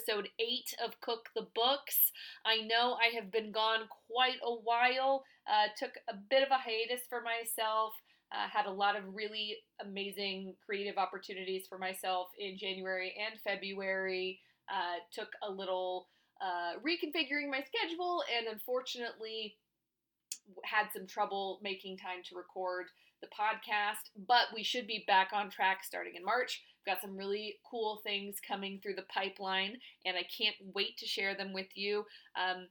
episode 8 of Cook the Books. I know I have been gone quite a while, uh, took a bit of a hiatus for myself. Uh, had a lot of really amazing creative opportunities for myself in January and February. Uh, took a little uh, reconfiguring my schedule and unfortunately had some trouble making time to record the podcast, but we should be back on track starting in March. Got some really cool things coming through the pipeline, and I can't wait to share them with you. Um,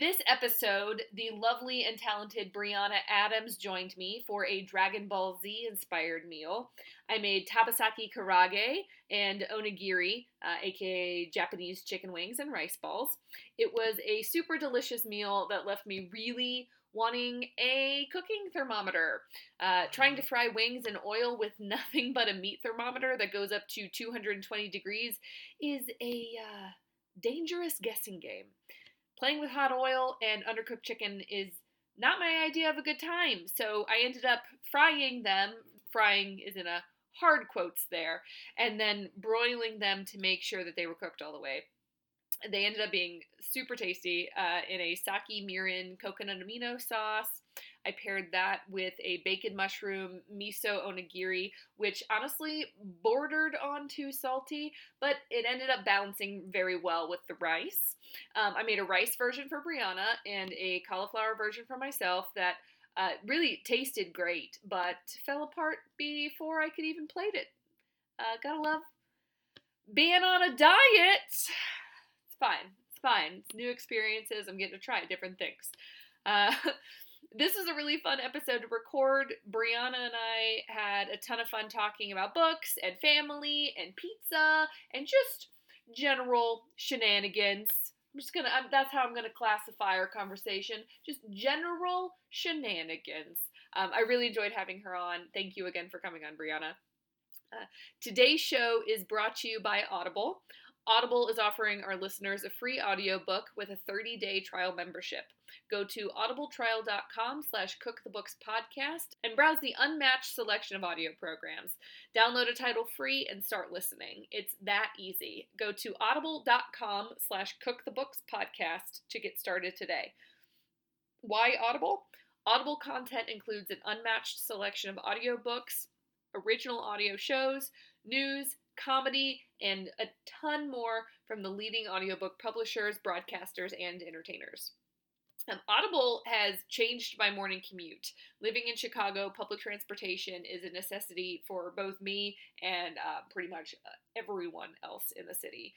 this episode, the lovely and talented Bryanna Adams joined me for a Dragon Ball Z inspired meal. I made tebasaki karaage and onigiri, uh, aka Japanese chicken wings and rice balls. It was a super delicious meal that left me really wanting a cooking thermometer. Uh, trying to fry wings in oil with nothing but a meat thermometer that goes up to 220 degrees is a uh, dangerous guessing game. Playing with hot oil and undercooked chicken is not my idea of a good time, so I ended up frying them. Frying is in a hard quotes there, and then broiling them to make sure that they were cooked all the way. They ended up being super tasty uh, in a sake mirin coconut amino sauce. I paired that with a bacon mushroom miso onigiri, which honestly bordered on too salty, but it ended up balancing very well with the rice. Um, I made a rice version for Bryanna and a cauliflower version for myself that uh, really tasted great, but fell apart before I could even plate it. Uh, gotta love being on a diet fine. It's fine. It's new experiences. I'm getting to try different things. Uh, this is a really fun episode to record. Bryanna and I had a ton of fun talking about books and family and pizza and just general shenanigans. I'm just gonna, I'm, that's how I'm gonna classify our conversation. Just general shenanigans. Um, I really enjoyed having her on. Thank you again for coming on, Bryanna. Uh, today's show is brought to you by Audible. Audible is offering our listeners a free audiobook with a 30-day trial membership. Go to audibletrial.com slash cookthebookspodcast and browse the unmatched selection of audio programs. Download a title free and start listening. It's that easy. Go to audible.com slash cookthebookspodcast to get started today. Why Audible? Audible content includes an unmatched selection of audiobooks, original audio shows, news, comedy, and a ton more from the leading audiobook publishers, broadcasters, and entertainers. Um, Audible has changed my morning commute. Living in Chicago, public transportation is a necessity for both me and uh, pretty much uh, everyone else in the city.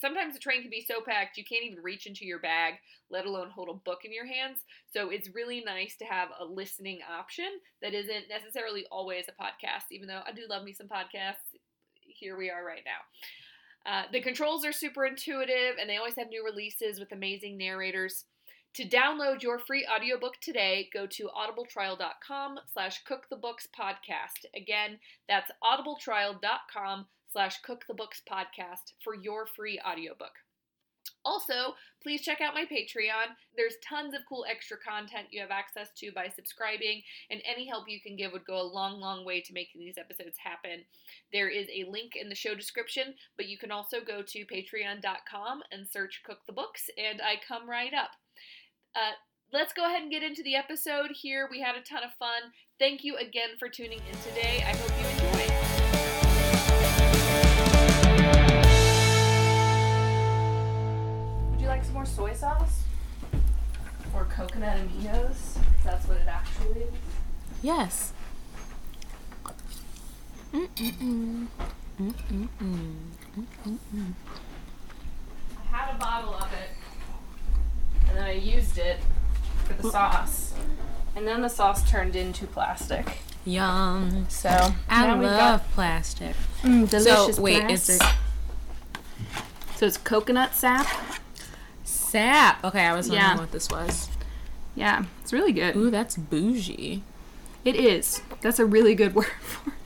Sometimes the train can be so packed you can't even reach into your bag, let alone hold a book in your hands. So it's really nice to have a listening option that isn't necessarily always a podcast, even though I do love me some podcasts here we are right now. Uh, the controls are super intuitive and they always have new releases with amazing narrators. To download your free audiobook today, go to audibletrial.com slash cookthebookspodcast. Again, that's audibletrial.com slash cookthebookspodcast for your free audiobook. Also, please check out my Patreon. There's tons of cool extra content you have access to by subscribing, and any help you can give would go a long, long way to making these episodes happen. There is a link in the show description, but you can also go to patreon.com and search Cook the Books, and I come right up. Uh, let's go ahead and get into the episode here. We had a ton of fun. Thank you again for tuning in today. I hope you enjoy. Like some more soy sauce? Or coconut aminos? That's what it actually is. Yes. Mm-mm-mm. Mm-mm-mm. Mm-mm-mm. I had a bottle of it, and then I used it for the sauce. And then the sauce turned into plastic. Yum. So I love got, plastic. Mm, delicious so, wait, plastic. is it? So it's coconut sap sap. Okay, I was wondering yeah. what this was. Yeah, it's really good. Ooh, that's bougie. It is. That's a really good word for it.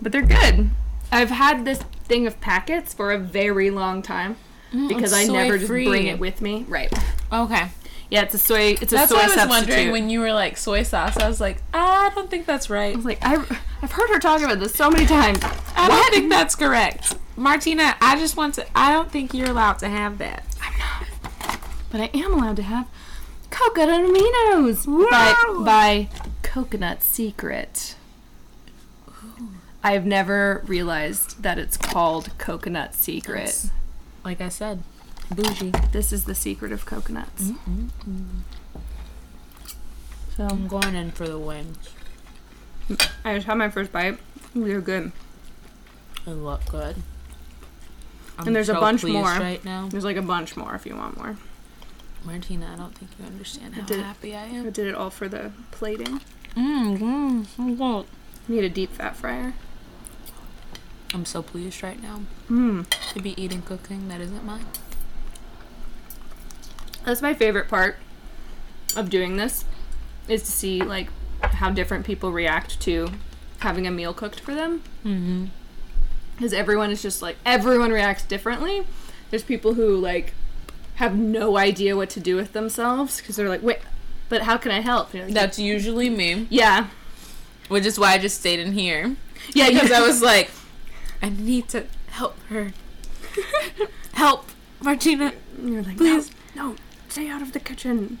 But they're good. I've had this thing of packets for a very long time mm, because I never just bring it with me. Right. Okay. Yeah, it's a soy. It's a that's soy what I was substitute. wondering when you were like soy sauce. I was like, I don't think that's right. I was like, I, I've heard her talk about this so many times. I don't think that's correct. Martina, I just want to. I don't think you're allowed to have that. I'm not. But I am allowed to have coconut aminos by, by Coconut Secret. I've never realized that it's called Coconut Secret. That's- Like I said, bougie. This is the secret of coconuts. So I'm going in for the win. I just had my first bite. They're good. They look good. I'm And there's a bunch more. right now. There's like a bunch more if you want more. Martina, I don't think you understand how did- happy I am. I did it all for the plating. Mm, mm, Need a deep fat fryer. I'm so pleased right now Mmm. to be eating cooking that isn't mine. That's my favorite part of doing this is to see like how different people react to having a meal cooked for them. Mm-hmm. Because everyone is just like everyone reacts differently. There's people who like have no idea what to do with themselves because they're like, wait, but how can I help? Like, That's usually me, yeah, which is why I just stayed in here yeah, because I was like, I need to help her. help, Martina. You're like, Please. no, no, stay out of the kitchen.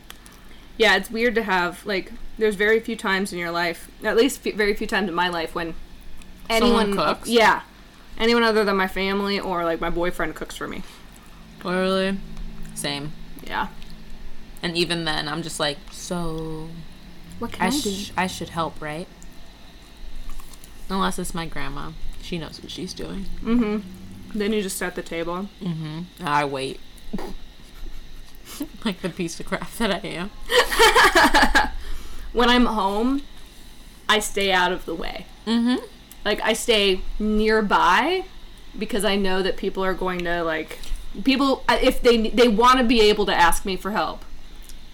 Yeah, it's weird to have like. There's very few times in your life, at least f- very few times in my life, when Someone anyone cooks? Yeah, anyone other than my family or like my boyfriend cooks for me. Really? Same. Yeah. And even then, I'm just like, so What can I, I, do? sh- I should help, right? Unless it's my grandma. She knows what she's doing. mm-hmm. Then you just set the table. Mm-hmm. I wait. like the piece of crap that I am. When I'm home, I stay out of the way. Mm-hmm. Like I stay nearby because I know that people are going to like people if they they want to be able to ask me for help.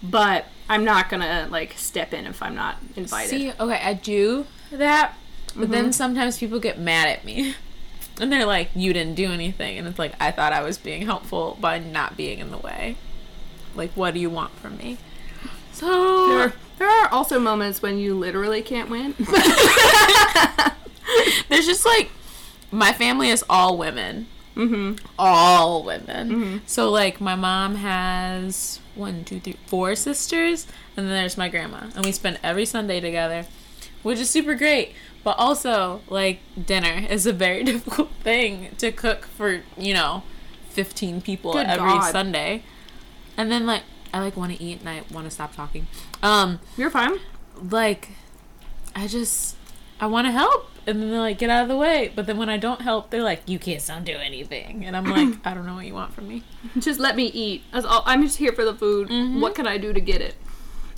But I'm not going to like step in if I'm not invited. See, okay, I do that, but then mm-hmm. sometimes people get mad at me. And they're like, you didn't do anything. And it's like, I thought I was being helpful by not being in the way. Like, what do you want from me? So, there, there are also moments when you literally can't win. there's just like, my family is all women. mm-hmm. all women. Mhm. So like my mom has one, two, three, four sisters, and then there's my grandma, and we spend every Sunday together, which is super great. But also like dinner is a very difficult thing to cook for you know, fifteen people Good every God. Sunday, and then like I like want to eat and I want to stop talking. Um, You're fine. like I just I want to help and then they're like get out of the way but then when I don't help they're like you can't don't anything and I'm like I don't know what you want from me Just let me eat. I'm just here for the food. Mhm. What can I do to get it?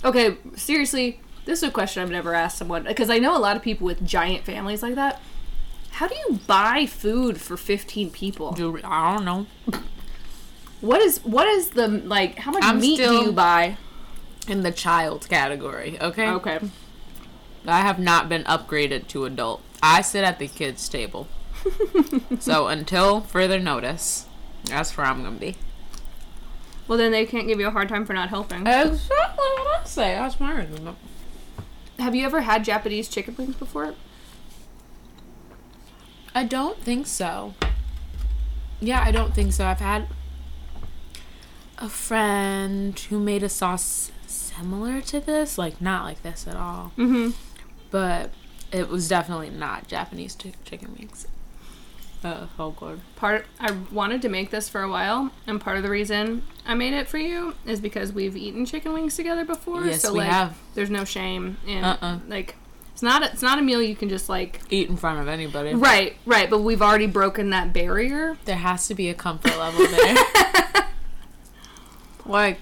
Okay, seriously, this is a question I've never asked someone because I know a lot of people with giant families like that. How do you buy food for 15 people? do I don't know What is what is the like? How much I'm meat still- do you buy? in the child category okay Okay. I have not been upgraded to adult I sit at the kids table so until further notice that's where I'm gonna be Well, then they can't give you a hard time for not helping. exactly what I say that's my argument Have you ever had Japanese chicken wings before? I don't think so. Yeah, I don't think so. I've had a friend who made a sauce similar to this, like not like this at all, Mm-hmm. But it was definitely not Japanese chi- chicken wings. Uh, oh god. Part I wanted to make this for a while, and part of the reason I made it for you is because we've eaten chicken wings together before. Yes, so we like, have. there's no shame in Uh-uh. like it's not a, it's not a meal you can just like Eat in front of anybody. right right. But we've already broken that barrier. There has to be a comfort level there. like,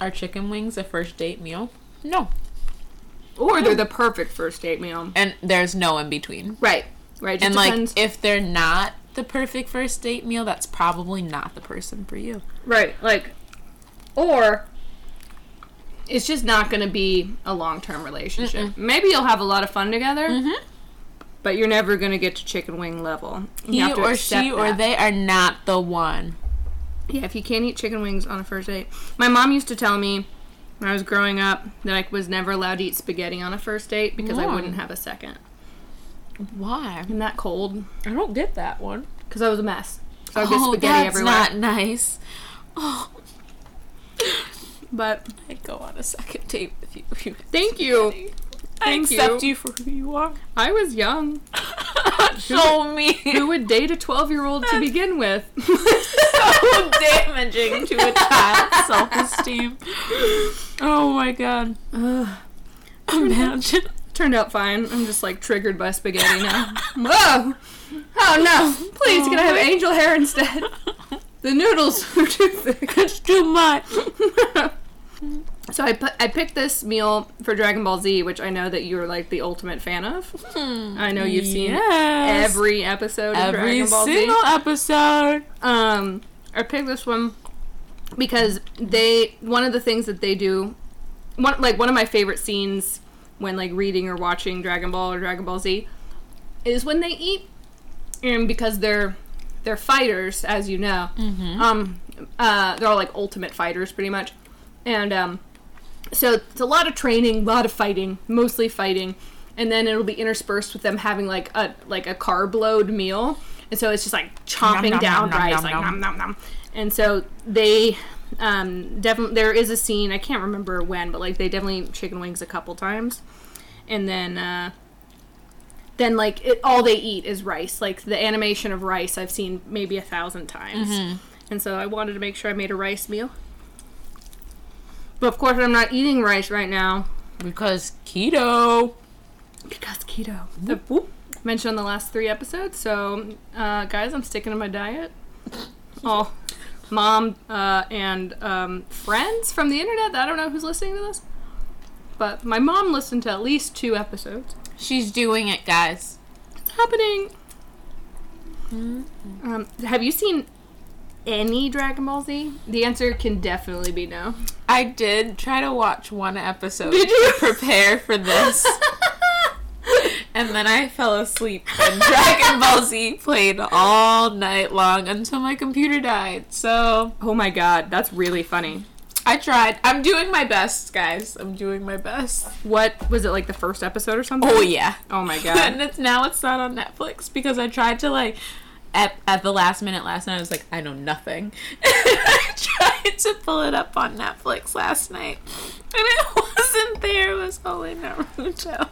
are chicken wings a first date meal? No. Or they're the perfect first date meal. And there's no in between. Right right. And like if they're not the perfect first date meal that's probably not the person for you Right, like, or it's just not going to be a long term relationship. Maybe you'll have a lot of fun together, mm-hmm. but you're never going to get to chicken wing level. You he or she or they are not the one Yeah, if you can't eat chicken wings on a first date. My mom used to tell me when I was growing up that I was never allowed to eat spaghetti on a first date because I wouldn't have a second. Why? Isn't that cold? I don't get that one. Because I was a mess. So I get oh, spaghetti that's everywhere. not nice. Oh, But I'd go on a second date with you. if you thank you. Thank I accept you. you. for who you are. I was young. so mean. Who would date a 12 year old to begin with? so damaging to a child's self-esteem. Oh my god. Ugh. Imagine. Turned out fine. I'm just like triggered by spaghetti now. Whoa! Oh no! Please, can I have Oh. angel hair instead? The noodles are too thick. It's too much. so I put, I picked this meal for Dragon Ball Z, which I know that you're like the ultimate fan of. I know you've seen Yes. every episode of every Dragon Ball single Z. episode. Um, I picked this one because they one of the things that they do, one like one of my favorite scenes when like reading or watching Dragon Ball or Dragon Ball Z is when they eat, and because they're they're fighters, as you know. Mm-hmm. Um, uh, they're all like ultimate fighters, pretty much, and um, so it's a lot of training, a lot of fighting, mostly fighting, and then it'll be interspersed with them having like a like a carb load meal, and so it's just like chomping nom, down nom, nom, rice, nom, like nom. nom nom nom, and so they. Um, definitely, there is a scene I can't remember when, but like they definitely eat chicken wings a couple times, and then uh, then like it, all they eat is rice. Like the animation of rice, I've seen maybe a thousand times, and so I wanted to make sure I made a rice meal. But of course, I'm not eating rice right now Because keto. because keto. The mentioned on the last three episodes. So, uh, guys, I'm sticking to my diet. Oh, mom uh, and um, friends from the internet. I don't know who's listening to this, but my mom listened to at least two episodes. She's doing it, guys. It's happening. Um, have you seen any Dragon Ball Z? The answer can definitely be no. I did try to watch one episode Did you? to prepare for this. And then I fell asleep and Dragon Ball Z played all night long until my computer died. So oh my god, that's really funny. I tried. I'm doing my best, guys. I'm doing my best. What was it like the first episode or something? Oh yeah. Oh my god. and it's now it's not on Netflix because I tried to like at, at the last minute last night I was like I know nothing. I tried to pull it up on Netflix last night and it wasn't there. It was only Naruto.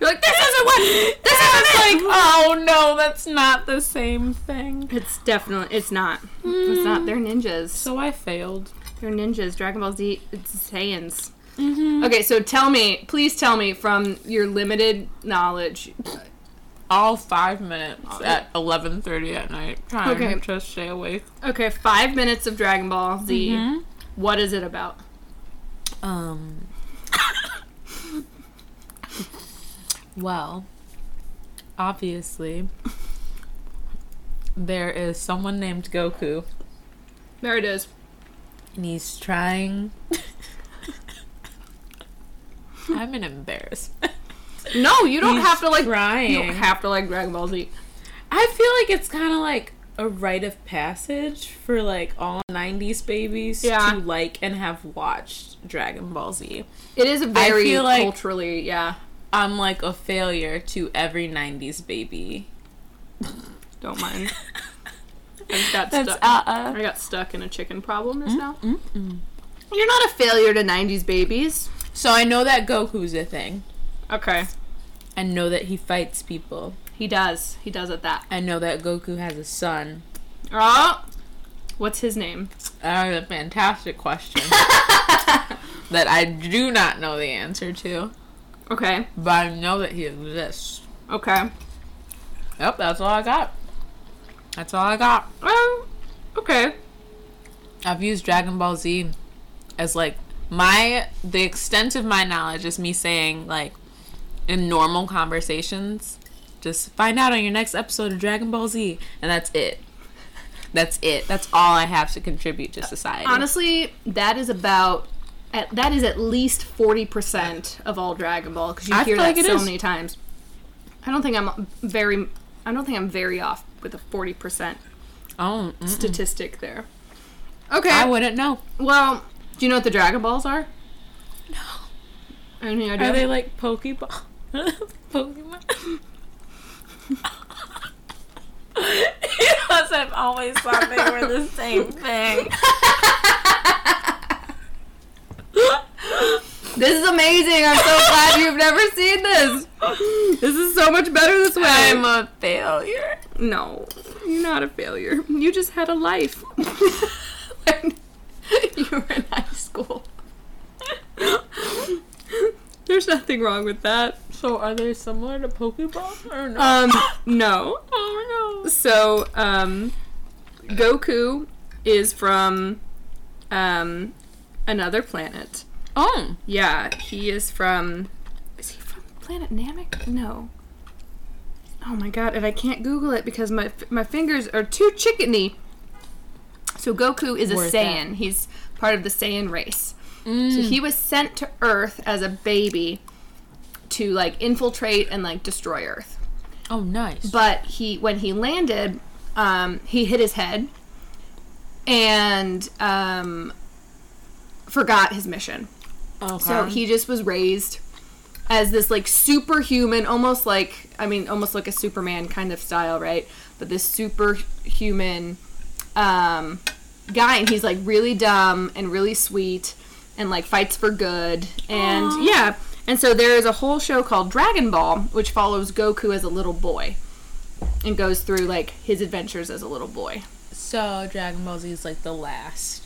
You're like, this isn't what. This I isn't was it. like, oh no, that's not the same thing. It's definitely. It's not. It's not. They're ninjas. So I failed. They're ninjas. Dragon Ball Z. It's Saiyans. Mm-hmm. Okay, so tell me, please tell me from your limited knowledge. All five minutes at eleven thirty at night, trying Okay. to stay awake. Okay, five minutes of Dragon Ball Z. Mhm. What is it about? Um. well, obviously, there is someone named Goku, There it is. and he's trying. I'm an embarrassment. No, you don't He's have to like. trying. You don't have to like Dragon Ball Z. I feel like it's kind of like a rite of passage for like all 90s babies Yeah. to like and have watched Dragon Ball Z. It is a very feel like- culturally, yeah. I'm like a failure to every 90s baby. Don't mind. I got That's stuck. uh, uh I got stuck in a chicken problem just now. mm-mm. You're not a failure to '90s babies. So I know that Goku's a thing. Okay. I know that he fights people. He does. He does at that. I know that Goku has a son. Oh, what's his name? That is a fantastic question that I do not know the answer to, Okay. but I know that he exists. Okay. Yep, that's all I got. That's all I got. Um. Okay. I've used Dragon Ball Z as like my the extent of my knowledge is me saying like in normal conversations, just find out on your next episode of Dragon Ball Z, and that's it. That's it. That's all I have to contribute to society. Honestly, that is about at, that is at least 40% of all Dragon Ball because you I hear that like so is. many times. I don't think I'm very I don't think I'm very off with a 40% oh, statistic there. Okay. I wouldn't know. Well, do you know what the Dragon Balls are? No. Any idea? Are they like Pokeball? Pokemon? because I've always thought they were the same thing. This is amazing. I'm so glad you've never seen this. This is so much better this way. I'm a failure. no, you're not a failure. You just had a life. when you were in high school. There's nothing wrong with that. So are they similar to Pokeball or no? Um, no. oh no. So, um, Goku is from, um, another planet. Oh. Yeah, he is from. Is he from planet Namek? No. Oh my god, and I can't Google it because my my fingers are too chickeny. So Goku is a Saiyan. that. He's part of the Saiyan race. So Mm. he was sent to Earth as a baby to like infiltrate and like destroy Earth. Oh, nice. But he when he landed, um, he hit his head and um, forgot his mission. okay. So he just was raised as this like superhuman, almost like I mean, almost like a Superman kind of style, right? But this superhuman um, guy, and he's like really dumb and really sweet, and like fights for good, and Aw. yeah. And so there is a whole show called Dragon Ball, which follows Goku as a little boy, and goes through like his adventures as a little boy. So Dragon Ball Z is like the last.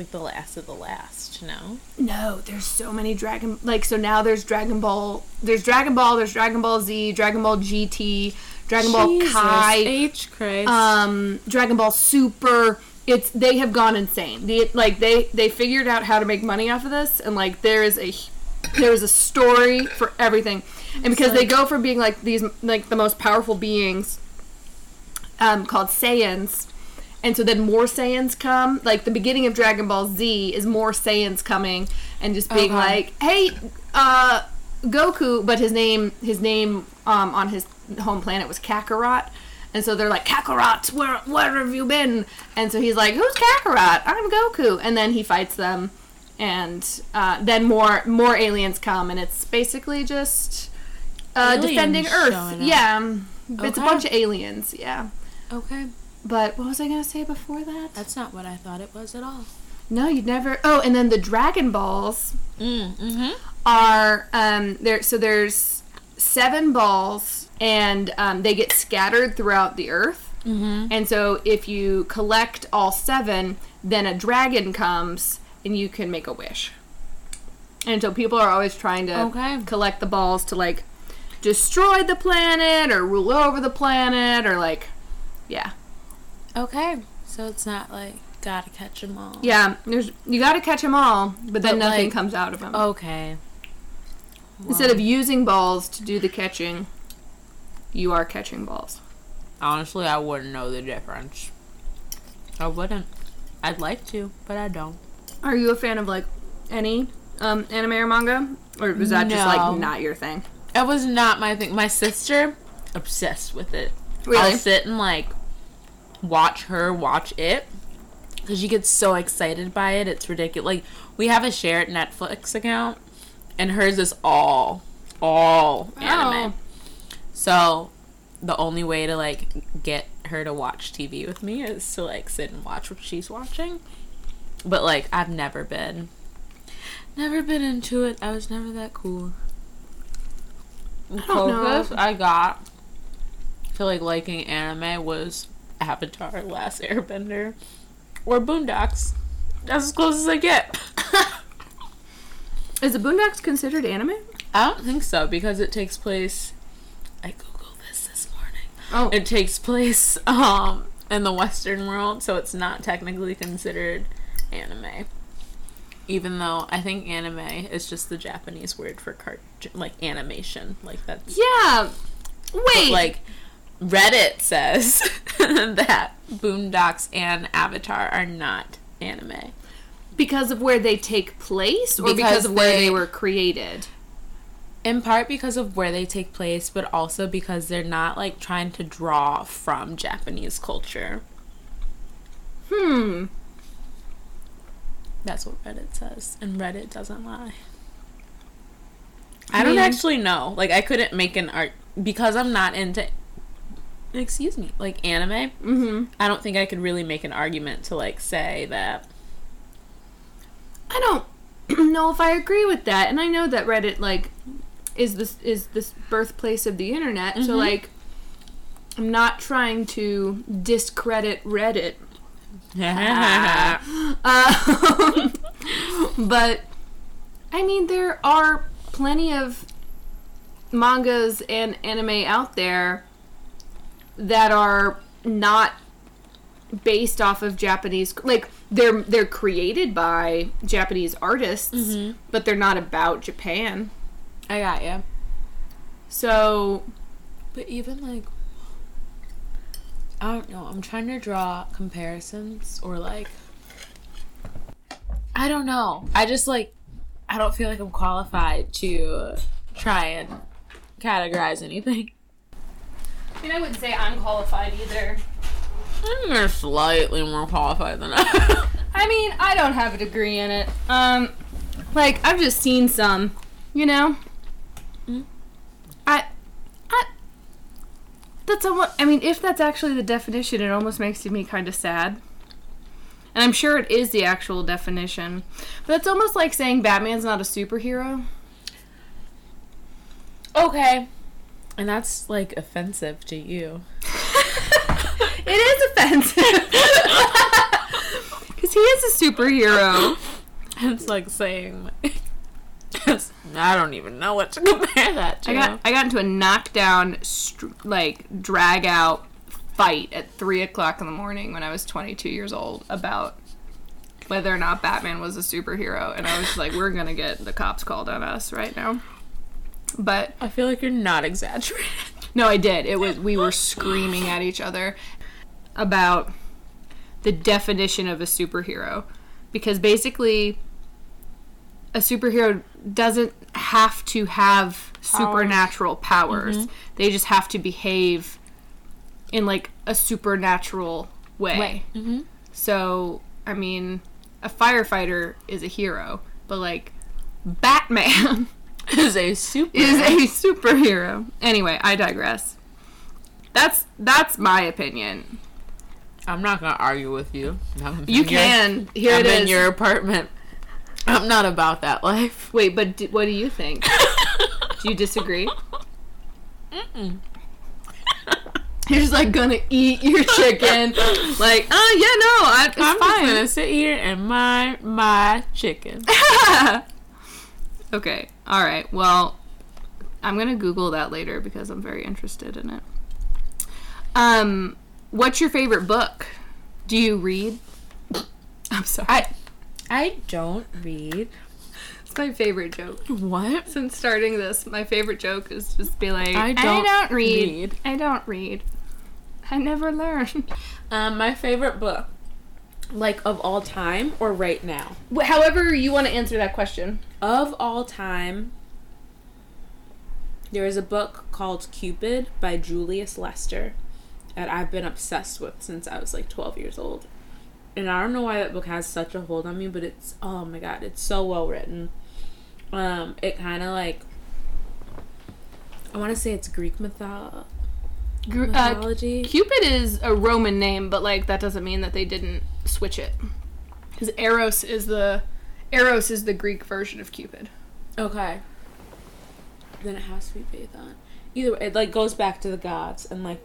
It's like the last of the last, no? No, there's so many Dragon like so now there's Dragon Ball there's Dragon Ball, there's Dragon Ball Z, Dragon Ball GT, Dragon Ball Kai, H Christ. um Dragon Ball Super. It's they have gone insane. The like they they figured out how to make money off of this and like there is a there is a story for everything. And because they go from being like these like the most powerful beings um called Saiyans and so then more Saiyans come. Like the beginning of Dragon Ball Z is more Saiyans coming and just being Okay. like, "Hey, uh, Goku," but his name his name um, on his home planet was Kakarot. And so they're like, Kakarot, where where have you been? And so he's like, Who's Kakarot? I'm Goku. And then he fights them, and uh, then more more aliens come, and it's basically just uh, defending Earth. Yeah, um, it's a bunch of aliens. Yeah. okay. But what was I gonna say before that? That's not what I thought it was at all. No, you'd never. Oh, and then the Dragon Balls Mm, mm-hmm. are um there. So there's seven balls, and um, they get scattered throughout the Earth. Mm-hmm. And so if you collect all seven, then a dragon comes, and you can make a wish. And so people are always trying to Okay. collect the balls to like destroy the planet or rule over the planet or like, yeah. Okay. So it's not like gotta catch them all. Yeah, there's you got to catch them all, but then But, nothing like- comes out of them. Okay. Instead of using balls to do the catching, you are catching balls. Honestly, I wouldn't know the difference. I wouldn't. I'd like to, but I don't. Are you a fan of like any um, anime or manga, or was that just like not your thing? It was not my thing. My sister, obsessed with it. Really? I'll sit and like watch her watch it because she gets so excited by it. It's ridiculous. Like we have a shared Netflix account, and hers is all all anime. Oh. So the only way to like get her to watch TV with me is to like sit and watch what she's watching. But like I've never been never been into it. I was never that cool. The don't know. I got to like liking anime was Avatar Last Airbender or Boondocks. That's as close as I get. Is the Boondocks considered anime? I don't think so because it takes place. I googled this this morning. Oh, It takes place um in the Western world, so it's not technically considered anime. Even though I think anime is just the Japanese word for cart like animation, like that's yeah. Wait, like Reddit says that Boondocks and Avatar are not anime. because of where they take place, or because, Because of where they they- were created? In part because of where they take place, but also because they're not like trying to draw from Japanese culture. Hmm. That's what Reddit says, and Reddit doesn't lie. I I don't actually know. Like, I couldn't make an art because I'm not into excuse me, like anime, Mm-hmm. I don't think I could really make an argument to like say that. I don't know if I agree with that, and I know that Reddit like is this is this birthplace of the internet. So Mhm. like, I'm not trying to discredit Reddit, um, but I mean there are plenty of mangas and anime out there that are not based off of Japanese like they're they're created by Japanese artists Mhm. but they're not about Japan. I got you. So But even like, I don't know. I'm trying to draw comparisons or like, I don't know. I just like, I don't feel like I'm qualified to try and categorize anything. I mean I wouldn't say I'm qualified either. I'm slightly more qualified than I. I mean, I don't have a degree in it. Um like I've just seen some, you know? Mm. I I that's somewhat I mean, if that's actually the definition, it almost makes me kind of sad. And I'm sure it is the actual definition. But it's almost like saying Batman's not a superhero. okay, and that's like offensive to you. It is offensive. Because he is a superhero. It's like saying. I don't even know what to compare that to. I got I got into a knockdown, str- like drag out fight at three o'clock in the morning when I was 22 years old about whether or not Batman was a superhero, and I was like, we're gonna get the cops called on us right now. But I feel like you're not exaggerating. no, I did. It was we were screaming at each other about the definition of a superhero because basically a superhero doesn't have to have supernatural powers. They just have to behave in like a supernatural way. Mm-hmm. So, I mean, a firefighter is a hero, but like Batman Is a super. is a superhero. Anyway, I digress. That's that's my opinion. I'm not gonna argue with you. I'm You in your- can. Here I'm it is. in your apartment. I'm not about that life. Wait, but d- what do you think? do you disagree? Mm-mm. You're just like gonna eat your chicken, like, oh yeah, no, I, it's I'm just gonna sit here and mind my chicken. Okay, all right. Well, I'm gonna Google that later because I'm very interested in it. Um, what's your favorite book? Do you read? I'm sorry. I I don't read. it's my favorite joke. What? Since starting this, my favorite joke is just be like, I don't read. read." I don't read. I never learn. Um, my favorite book, like of all time or right now. However, you want to answer that question. Of all time, there is a book called Cupid by Julius Lester that I've been obsessed with since I was like 12 years old. And I don't know why that book has such a hold on me, but it's oh my god, it's so well written. Um, it kind of like I want to say it's Greek mytho- uh, mythology. Cupid is a Roman name, but like that doesn't mean that they didn't switch it. Because Eros is the Eros is the Greek version of Cupid. Okay. Then it has to be Phaethon. Either way, it like goes back to the gods and like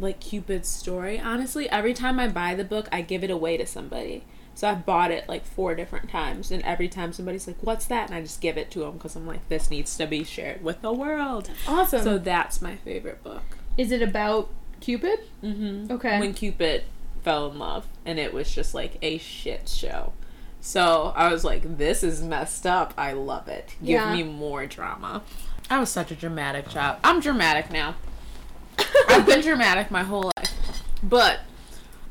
like Cupid's story. Honestly, every time I buy the book, I give it away to somebody. So I've bought it like four different times, and every time somebody's like, "What's that?" and I just give it to them because I'm like, "This needs to be shared with the world." Awesome. So that's my favorite book. is it about Cupid? Mm-hmm. Okay. When Cupid fell in love, and it was just like a shit show. So I was like, "This is messed up. I love it. Give Yeah. me more drama." I was such a dramatic child. I'm dramatic now. I've been dramatic my whole life, but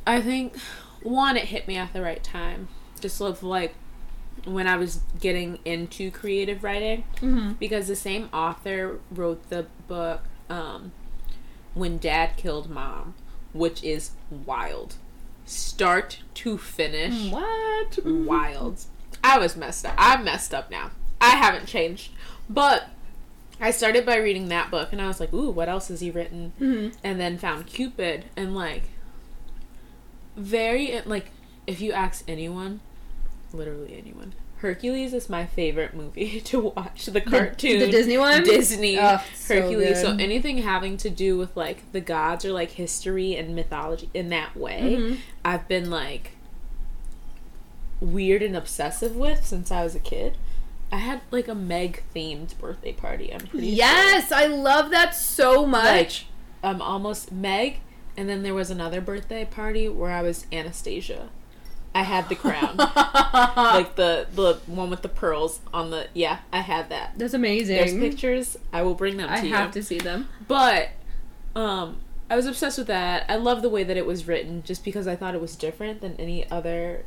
I think one, it hit me at the right time. Just of like when I was getting into creative writing, Mm-hmm. because the same author wrote the book um, when dad killed mom which is wild start to finish What? wild i was messed up i'm messed up now i haven't changed but I started by reading that book and I was like, ooh, what else has he written? Mhm. And then found Cupid and like very like if you ask anyone, literally anyone, Hercules is my favorite movie to watch. The cartoon, the Disney one? Disney Oh, so Hercules. So, good. anything having to do with like the gods or like history and mythology in that way, Mhm. I've been like weird and obsessive with since I was a kid. I had like a Meg themed birthday party. I'm pretty sure. Yes, I love that so much. um almost Meg, and then there was another birthday party where I was Anastasia. I had the crown, like the the one with the pearls on the yeah. I had that. That's amazing. There's pictures. I will bring them to I you. have to see them. But um, I was obsessed with that. I love the way that it was written, just because I thought it was different than any other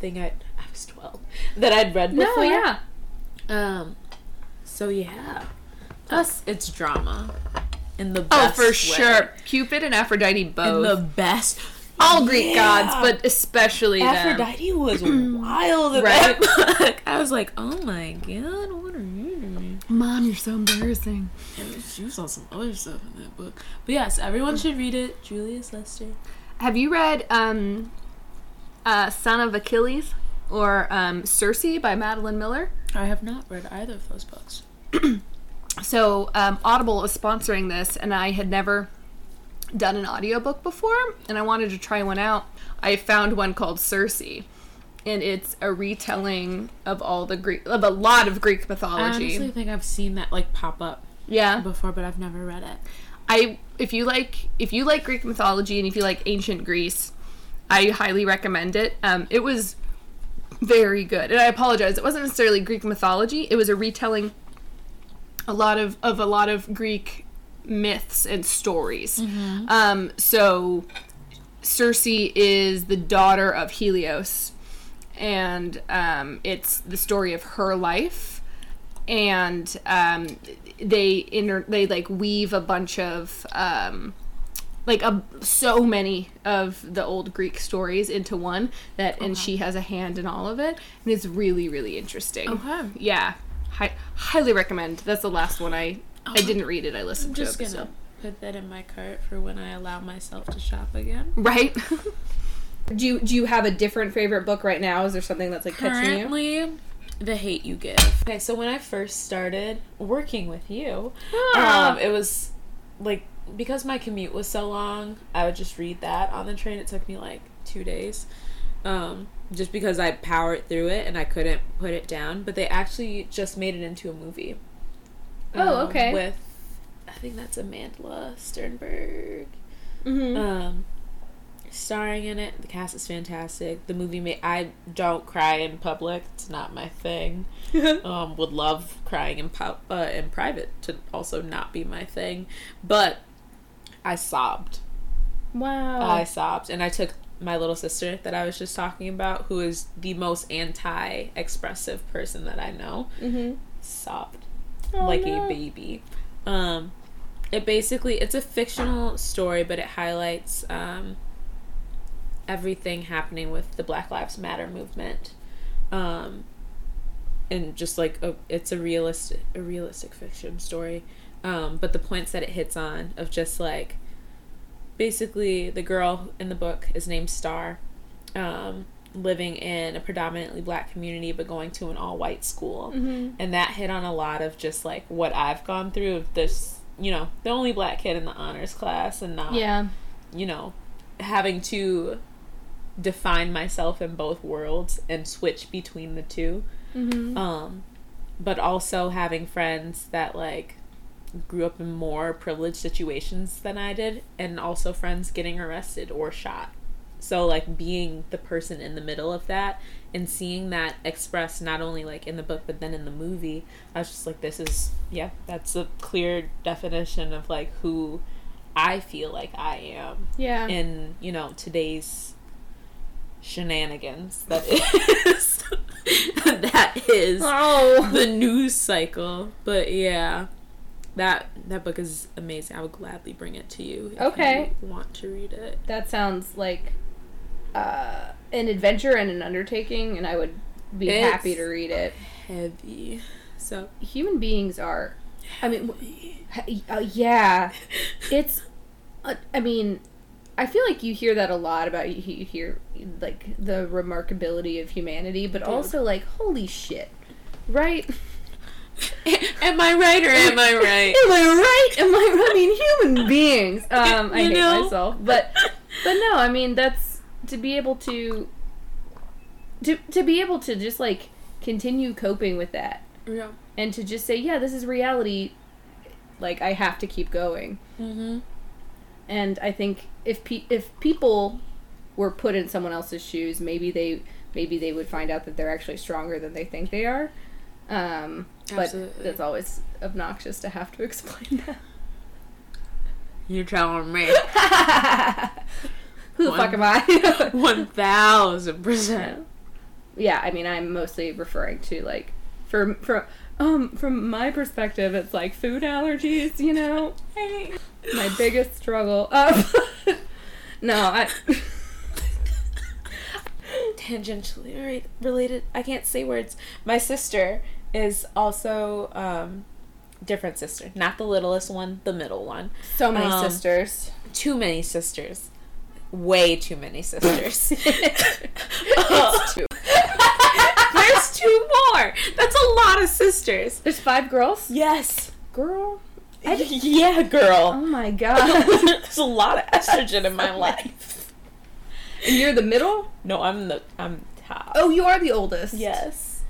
thing I I was twelve that I'd read No, before. yeah. Um. So yeah, Us. it's drama. In the Oh, for way. sure. Cupid and Aphrodite In both. the best. All Greek Yeah. gods, but especially them. Aphrodite was wild Right. that book. I was like, oh my god, what are you doing? Mom, you're so embarrassing. And she saw some other stuff in that book. But yes, everyone should read it. Julius Lester. Have you read um, uh, Song of Achilles or um, Circe by Madeline Miller? I have not read either of those books. So um, Audible is sponsoring this, and I had never done an audiobook before, and I wanted to try one out. I found one called Circe, and it's a retelling of all the Greek, of a lot of Greek I mythology. honestly think I've seen that like pop up yeah, before, but I've never read it. I if you like if you like Greek mythology and if you like ancient Greece, I highly recommend it. Um, it was very good, and I apologize. It wasn't necessarily Greek mythology. It was a retelling a lot of of a lot of Greek myths and stories. Um, so Circe is the daughter of Helios, and um, it's the story of her life. And um, they inter- they like weave a bunch of um, like a, so many of the old Greek stories into one that, and she has a hand in all of it, and it's really really interesting. Okay. Yeah, Hi- highly recommend. That's the last one I I didn't read it. I listened I'm to just it. gonna so- put that in my cart for when I allow myself to shop again. Right. do you do you have a different favorite book right now? Is there something that's like catching you? Currently, The Hate You Give. Okay, so when I first started working with you, Ah. um, it was like because my commute was so long, I would just read that on the train. It took me like two days. Um, just because I powered through it and I couldn't put it down. But they actually just made it into a movie. Oh, um, okay. With, I think that's Amandla Stenberg. Mm-hmm. Um, starring in it, the cast is fantastic. The movie made I don't cry in public; it's not my thing. um, would love crying in pub uh, in private to also not be my thing, but I sobbed. wow. I sobbed, and I took my little sister that I was just talking about, who is the most anti-expressive person that I know, mm-hmm. sobbed Oh, like no. a baby. Um, it basically it's a fictional story, but it highlights um, everything happening with the Black Lives Matter movement, um, and just like a, it's a realistic a realistic fiction story. Um, but the points that it hits on of just like basically the girl in the book is named Star, um, living in a predominantly black community but going to an all white school Mm-hmm. and that hit on a lot of just like what I've gone through of this, you know, the only black kid in the honors class and not, Yeah. you know, having to define myself in both worlds and switch between the two. Mm-hmm. Um, but also having friends that like grew up in more privileged situations than I did, and also friends getting arrested or shot. So like being the person in the middle of that and seeing that expressed not only like in the book but then in the movie, I was just like, this is yeah, that's a clear definition of like who I feel like I am Yeah. in you know today's shenanigans that is that is oh. the news cycle but yeah that that book is amazing i would gladly bring it to you if Okay. you want to read it That sounds like uh, an adventure and an undertaking, and I would be It's- happy to read it. heavy so Human beings are I mean, uh, yeah, it's. Uh, I mean, I feel like you hear that a lot about you, hear like the remarkability of humanity, but also like holy shit, right? am I right or am I right? Am I right? Am I? I mean, human beings. Um, I You hate know? myself, but but no, I mean that's to be able to to to be able to just like continue coping with that Yeah. and to just say, yeah, this is reality. Like I have to keep going. Mm-hmm. And I think if pe- if people were put in someone else's shoes, maybe they maybe they would find out that they're actually stronger than they think they are. Um, but Absolutely. it's always obnoxious to have to explain that. You're telling me. Who the One- fuck am I? One thousand percent. yeah, I mean, I'm mostly referring to like from from um from my perspective, it's like food allergies. You know, hey. my biggest struggle. Um, no, I. Tangentially re- related. I can't say words. My sister is also um, different sister, not the littlest one, the middle one. So many Um, sisters. Too many sisters. Way too many sisters. It's two. Oh. There's two more. That's a lot of sisters. There's five girls. Yes. Girl. yeah, girl. Oh my god. There's a lot of estrogen in my life. and you're the middle. No, I'm the I'm top. Oh, you are the oldest. Yes.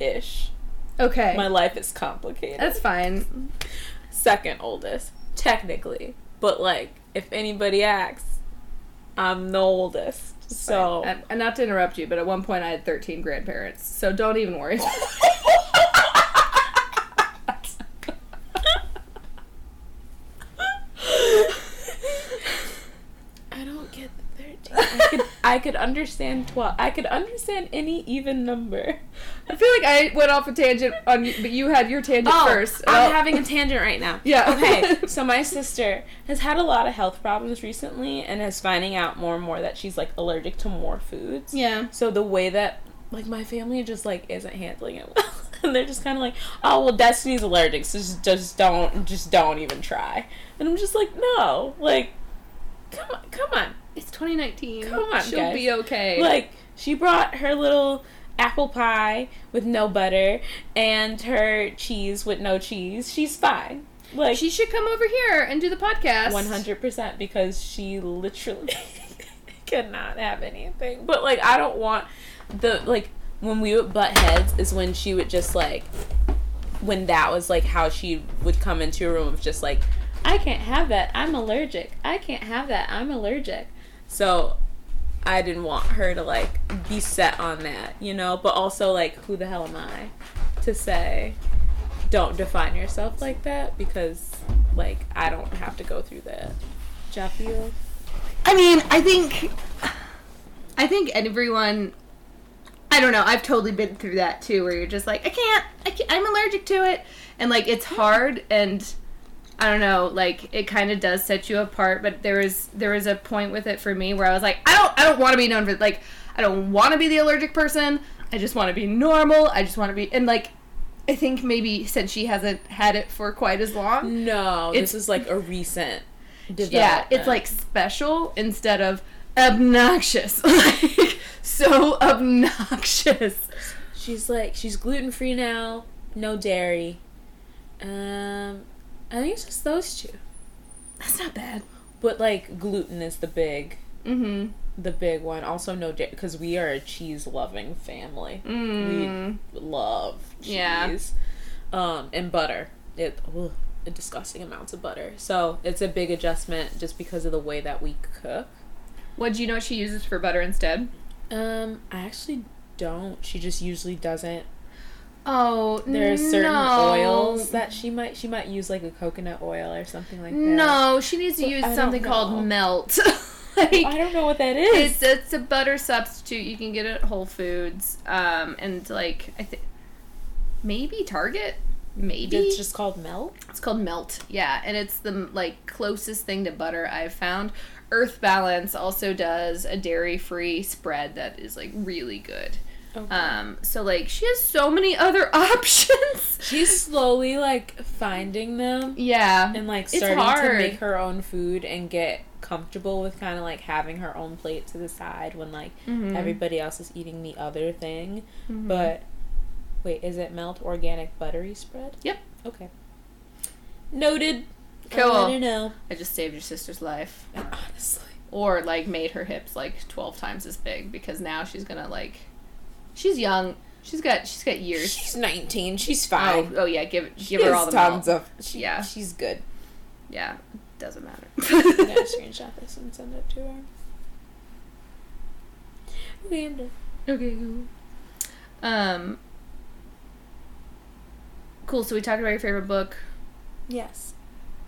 Ish. Okay. My life is complicated. That's fine. second oldest, technically. But like, if anybody asks, I'm the oldest. So And, and not to interrupt you, but at one point I had 13 grandparents, so don't even worry. I don't get the thirteen. I could I could understand twelve. I could understand any even number. I feel like I went off a tangent on you, but you had your tangent oh, first. I'm Oh. having a tangent right now. Yeah. Okay. so my sister has had a lot of health problems recently and is finding out more and more that she's like allergic to more foods. Yeah. So the way that like my family just like isn't handling it well. and they're just kind of like, "Oh, well Destiny's allergic, so just just don't just don't even try." And I'm just like, "No. Like come on, come on. It's 2019. Come on, She'll guys. be okay. Like she brought her little apple pie with no butter and her cheese with no cheese. She's fine. Like she should come over here and do the podcast. One hundred percent because she literally cannot have anything. But like I don't want the like when we would butt heads is when she would just like when that was like how she would come into a room of just like I can't have that. I'm allergic. I can't have that. I'm allergic. So I didn't want her to like be set on that, you know, but also like who the hell am I to say don't define yourself like that because like I don't have to go through that. Feel? I mean, I think, I think everyone. I don't know. I've totally been through that too, where you're just like, I can't, I can't I'm allergic to it, and like it's hard, and I don't know, like it kind of does set you apart. But there was there was a point with it for me where I was like, I don't, I don't want to be known for like, I don't want to be the allergic person. I just want to be normal. I just want to be, and like, I think maybe since she hasn't had it for quite as long, No, this is like a recent yeah, it's like special instead of obnoxious. like so obnoxious. she's like she's gluten free now, no dairy. Um I think it's just those two. That's not bad. But like gluten is the big Mm-hmm. the big one. Also no dairy because we are a cheese loving family. Mm. We love cheese. Yeah. Um, and butter. It ugh, disgusting amounts of butter. So it's a big adjustment just because of the way that we cook. What do you know what she uses for butter instead? Um, I actually don't. She just usually doesn't. Oh, There are certain no. oils that she might she might use like a coconut oil or something like that. No, she needs to But use I something called melt. like I don't know what that is. it's it's a butter substitute you can get it at Whole Foods. Um, and like I think maybe Target. Maybe It's just called melt. It's called Melt. Yeah, and it's the like closest thing to butter I've found. Earth Balance also does a dairy-free spread that is like really good. Okay. Um, so like she has so many other options. She's slowly like finding them Yeah. and like starting to make her own food and get comfortable with kind of like having her own plate to the side when like Mhm. everybody else is eating the other thing. Mhm. But wait, is it melt organic buttery spread? Yep. Okay. Noted. Cool. Let her know. I just saved your sister's life. Honestly, Or like made her hips like twelve times as big because now she's gonna like she's young. She's got she's got years. she's 19. She's Oh, fine. oh yeah, give She give her all the tons milk. of. She, Yeah. she's good. Yeah, doesn't matter. Gonna screenshot this and send it to her. Amanda. Okay, cool. Um, cool. So we talked about your favorite book, Yes.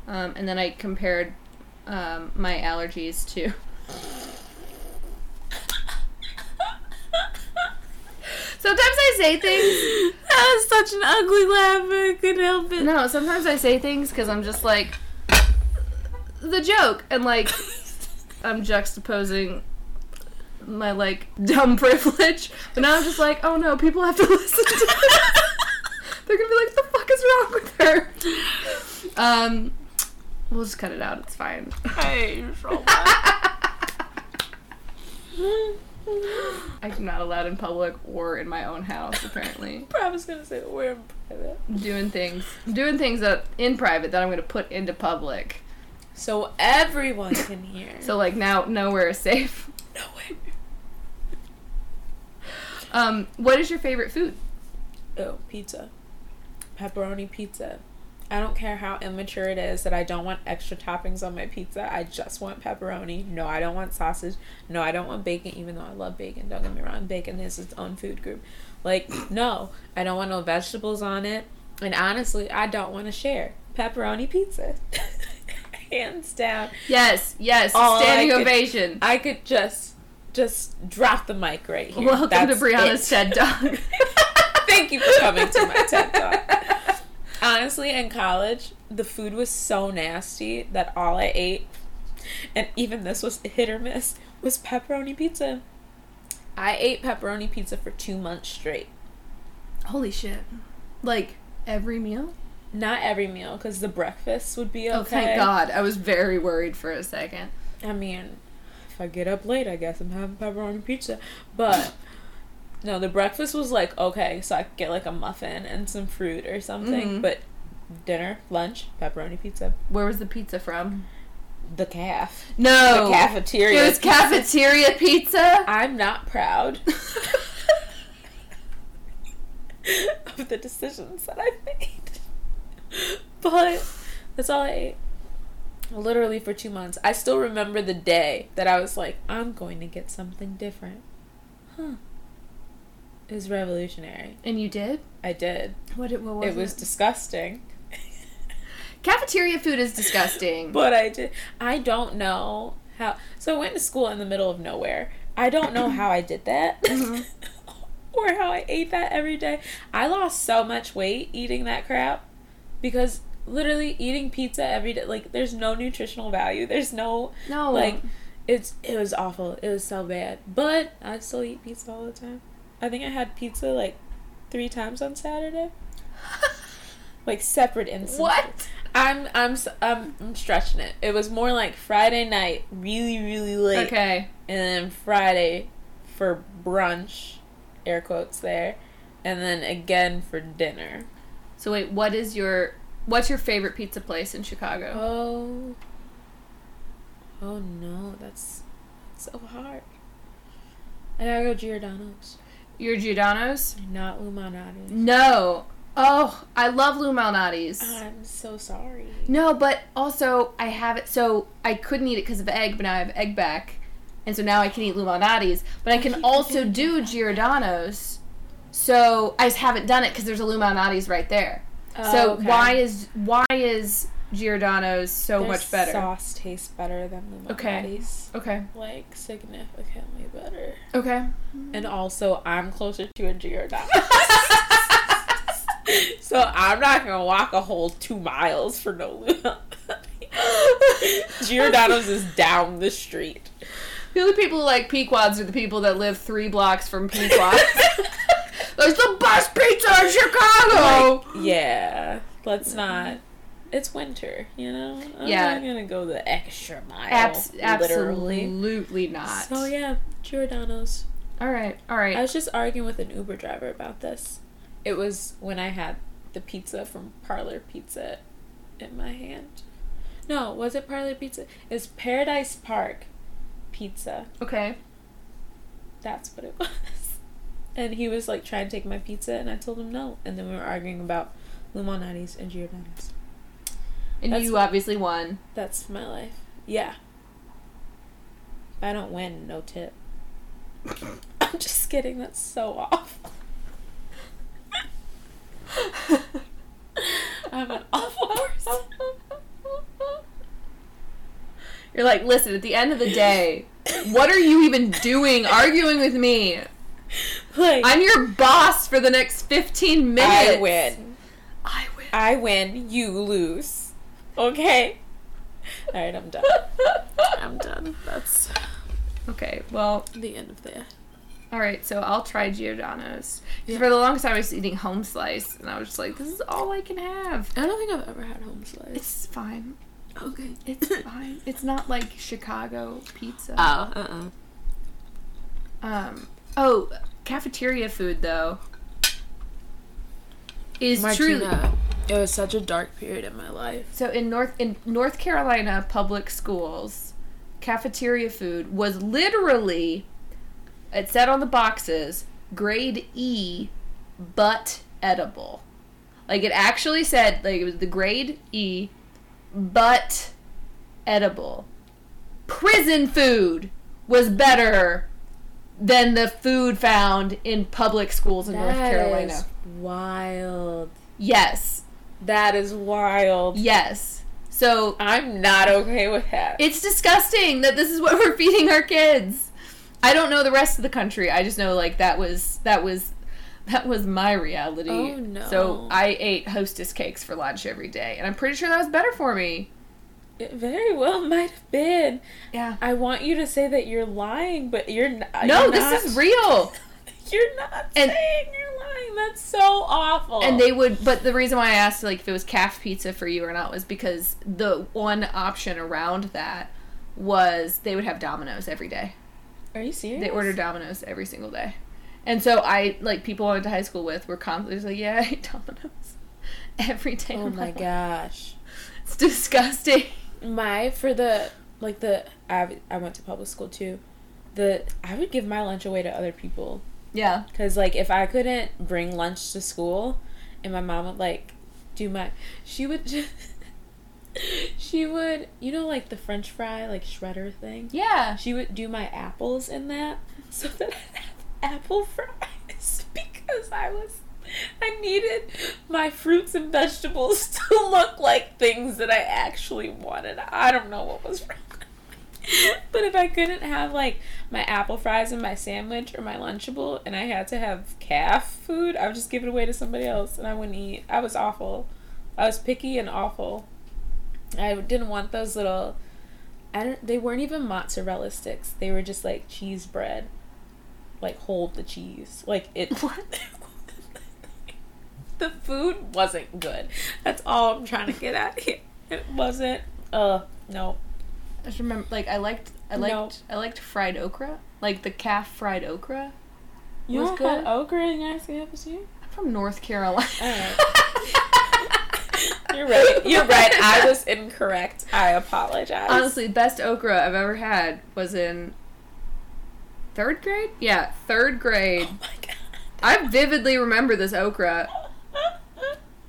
um, and then I compared um, my allergies to. Sometimes I say things. That was such an ugly laugh. I couldn't help it. No, sometimes I say things because I'm just like the joke, and like I'm juxtaposing my like dumb privilege. But now I'm just like, oh no, people have to listen to this. They're gonna be like, the fuck is wrong with her? Um, we'll just cut it out. It's fine. Hey, you're so bad. I'm not allowed in public or in my own house. Apparently, I was gonna say we're in private. doing things, doing things that in private that I'm gonna put into public. So everyone can hear. So like now, nowhere is safe. no way. Um, what is your favorite food? Oh, pizza. Pepperoni pizza. I don't care how immature it is that I don't want extra toppings on my pizza. I just want pepperoni. No, I don't want sausage. No, I don't want bacon, even though I love bacon. Don't get me wrong. Bacon is its own food group. Like, no, I don't want no vegetables on it. And honestly, I don't want to share. Pepperoni pizza. Hands down. Yes, yes, All I standing could- ovation. I could just just drop the mic right here. Welcome That's to Bryanna's it. TED Talk. Thank you for coming to my TED Talk. Honestly, in college, the food was so nasty that all I ate, and even this was hit or miss, was pepperoni pizza. I ate pepperoni pizza for two months straight. Holy shit! Like every meal? Not every meal, because the breakfast would be okay. Oh, thank God! I was very worried for a second. I mean, if I get up late, I guess I'm having pepperoni pizza. But no, the breakfast was like okay, so I could get like a muffin and some fruit or something. Mhm. But dinner, lunch, pepperoni pizza. Where was the pizza from? The calf. No, The cafeteria. It was cafeteria pizza. I'm not proud of the decisions that I've made. But that's all I ate. Literally for two months. I still remember the day that I was like, I'm going to get something different. Huh. It was revolutionary. and you did? I did. What? It, what was it was disgusting. Cafeteria food is disgusting. But I did. I don't know how. So I went to school in the middle of nowhere. I don't know how I did that. Mhm. or how I ate that every day. I lost so much weight eating that crap because literally eating pizza every day like there's no nutritional value. There's no no, like it's it was awful. It was so bad. But I still eat pizza all the time. I think I had pizza like 3 times on Saturday. Like separate instances. what? I'm I'm I'm I'm stretching it. It was more like Friday night, really really late, Okay. and then Friday for brunch, air quotes there, and then again for dinner. So wait, what is your what's your favorite pizza place in Chicago? Oh, oh no, that's so hard. I gotta go Giordano's, Your Giordano's? not Lou Malnati's. No. Oh, I love Lou Malnati's. I'm so sorry. No, but also I have it. So I couldn't eat it because of egg, but now I have egg back, and so now I can eat Lou Malnati's. But I can also do Giordano's. So I just haven't done it because there's a Lou Malnati's right there. Oh, so okay. why is why is Giordano's so Their much better? The sauce tastes better than Okay. Lou Malnati's. Okay. Like significantly better. Okay. And also, I'm closer to a Giordano. so I'm not gonna walk a whole two miles for no Luna. Giordano's is down the street. The only people who like Pequod's are the people that live three blocks from Pequod's. There's the best pizza in Chicago. Yeah, let's not. It's winter, you know. I'm Yeah. not gonna go the extra mile. Abs- literally. absolutely not. So yeah, Giordano's. All right, all right. I was just arguing with an Uber driver about this. It was when I had the pizza from Parlor Pizza in my hand. No, was it Parlor Pizza? It's Paradise Park Pizza. okay. That's what it was. And he was like trying to take my pizza, and I told him no. And then we were arguing about Lou Malnati's and Giordano's. And That's- you obviously won. That's my life. Yeah. If I don't win, no tip. I'm just kidding. That's so awful. I'm an awful person. You're like, listen, at the end of the day, what are you even doing arguing with me? Like, I'm your boss for the next 15 minutes. I win. I win. I win. You lose. Okay. All right, I'm done. I'm done. That's okay, well, the end of the. all right, so I'll try Giordano's. 'Cause Yeah. For the longest time, I was eating home slice, and I was just like, this is all I can have. I don't think I've ever had home slice. It's fine. okay. It's fine. It's not like Chicago pizza. Oh, uh, uh Um. Oh, cafeteria food though is truly Martina, it was such a dark period in my life. so in North in North Carolina public schools, cafeteria food was literally it said on the boxes grade E, but edible. Like it actually said like it was the grade E, but edible. Prison food was better than the food found in public schools in North Carolina. wild. Yes. That is wild. Yes. So I'm not okay with that. it's disgusting that this is what we're feeding our kids. I don't know the rest of the country. I just know like that was that was that was my reality. Oh, no. So I ate hostess cakes for lunch every day, and I'm pretty sure that was better for me. It very well might have been. Yeah. I want you to say that you're lying, but you're not. Uh, no, you're this is real. You're not And- saying you're lying. That's so awful. And they would, but the reason why I asked like if it was calf pizza for you or not was because the one option around that was they would have Domino's every day. are you serious? They ordered Domino's every single day. And so I like people I went to high school with were constantly like, yeah, I eat Domino's every day. Oh of my gosh. it's disgusting. My for the like the I I went to public school too. The I would give my lunch away to other people Yeah, because like if I couldn't bring lunch to school, and my mom would like do my she would just she would you know like the French fry like shredder thing. yeah. She would do my apples in that so that I'd have apple fries because I was I needed my fruits and vegetables to look like things that I actually wanted. I don't know what was wrong. But if I couldn't have like my apple fries and my sandwich or my lunchable and I had to have calf food, I would just give it away to somebody else and I wouldn't eat. I was awful. I was picky and awful. I didn't want those little I don't. They weren't even mozzarella sticks. They were just like cheese bread, like hold the cheese. Like it. the food wasn't good. That's all I'm trying to get at here. It wasn't. Uh, no. I just remember like I liked I liked No. I liked fried okra, like the calf fried okra. You Was good? had okra in your FSU? I'm from North Carolina. You're right. You're right. I was incorrect. I apologize. Honestly, best okra I've ever had was in third grade. Yeah, third grade. Oh my god. I vividly remember this okra,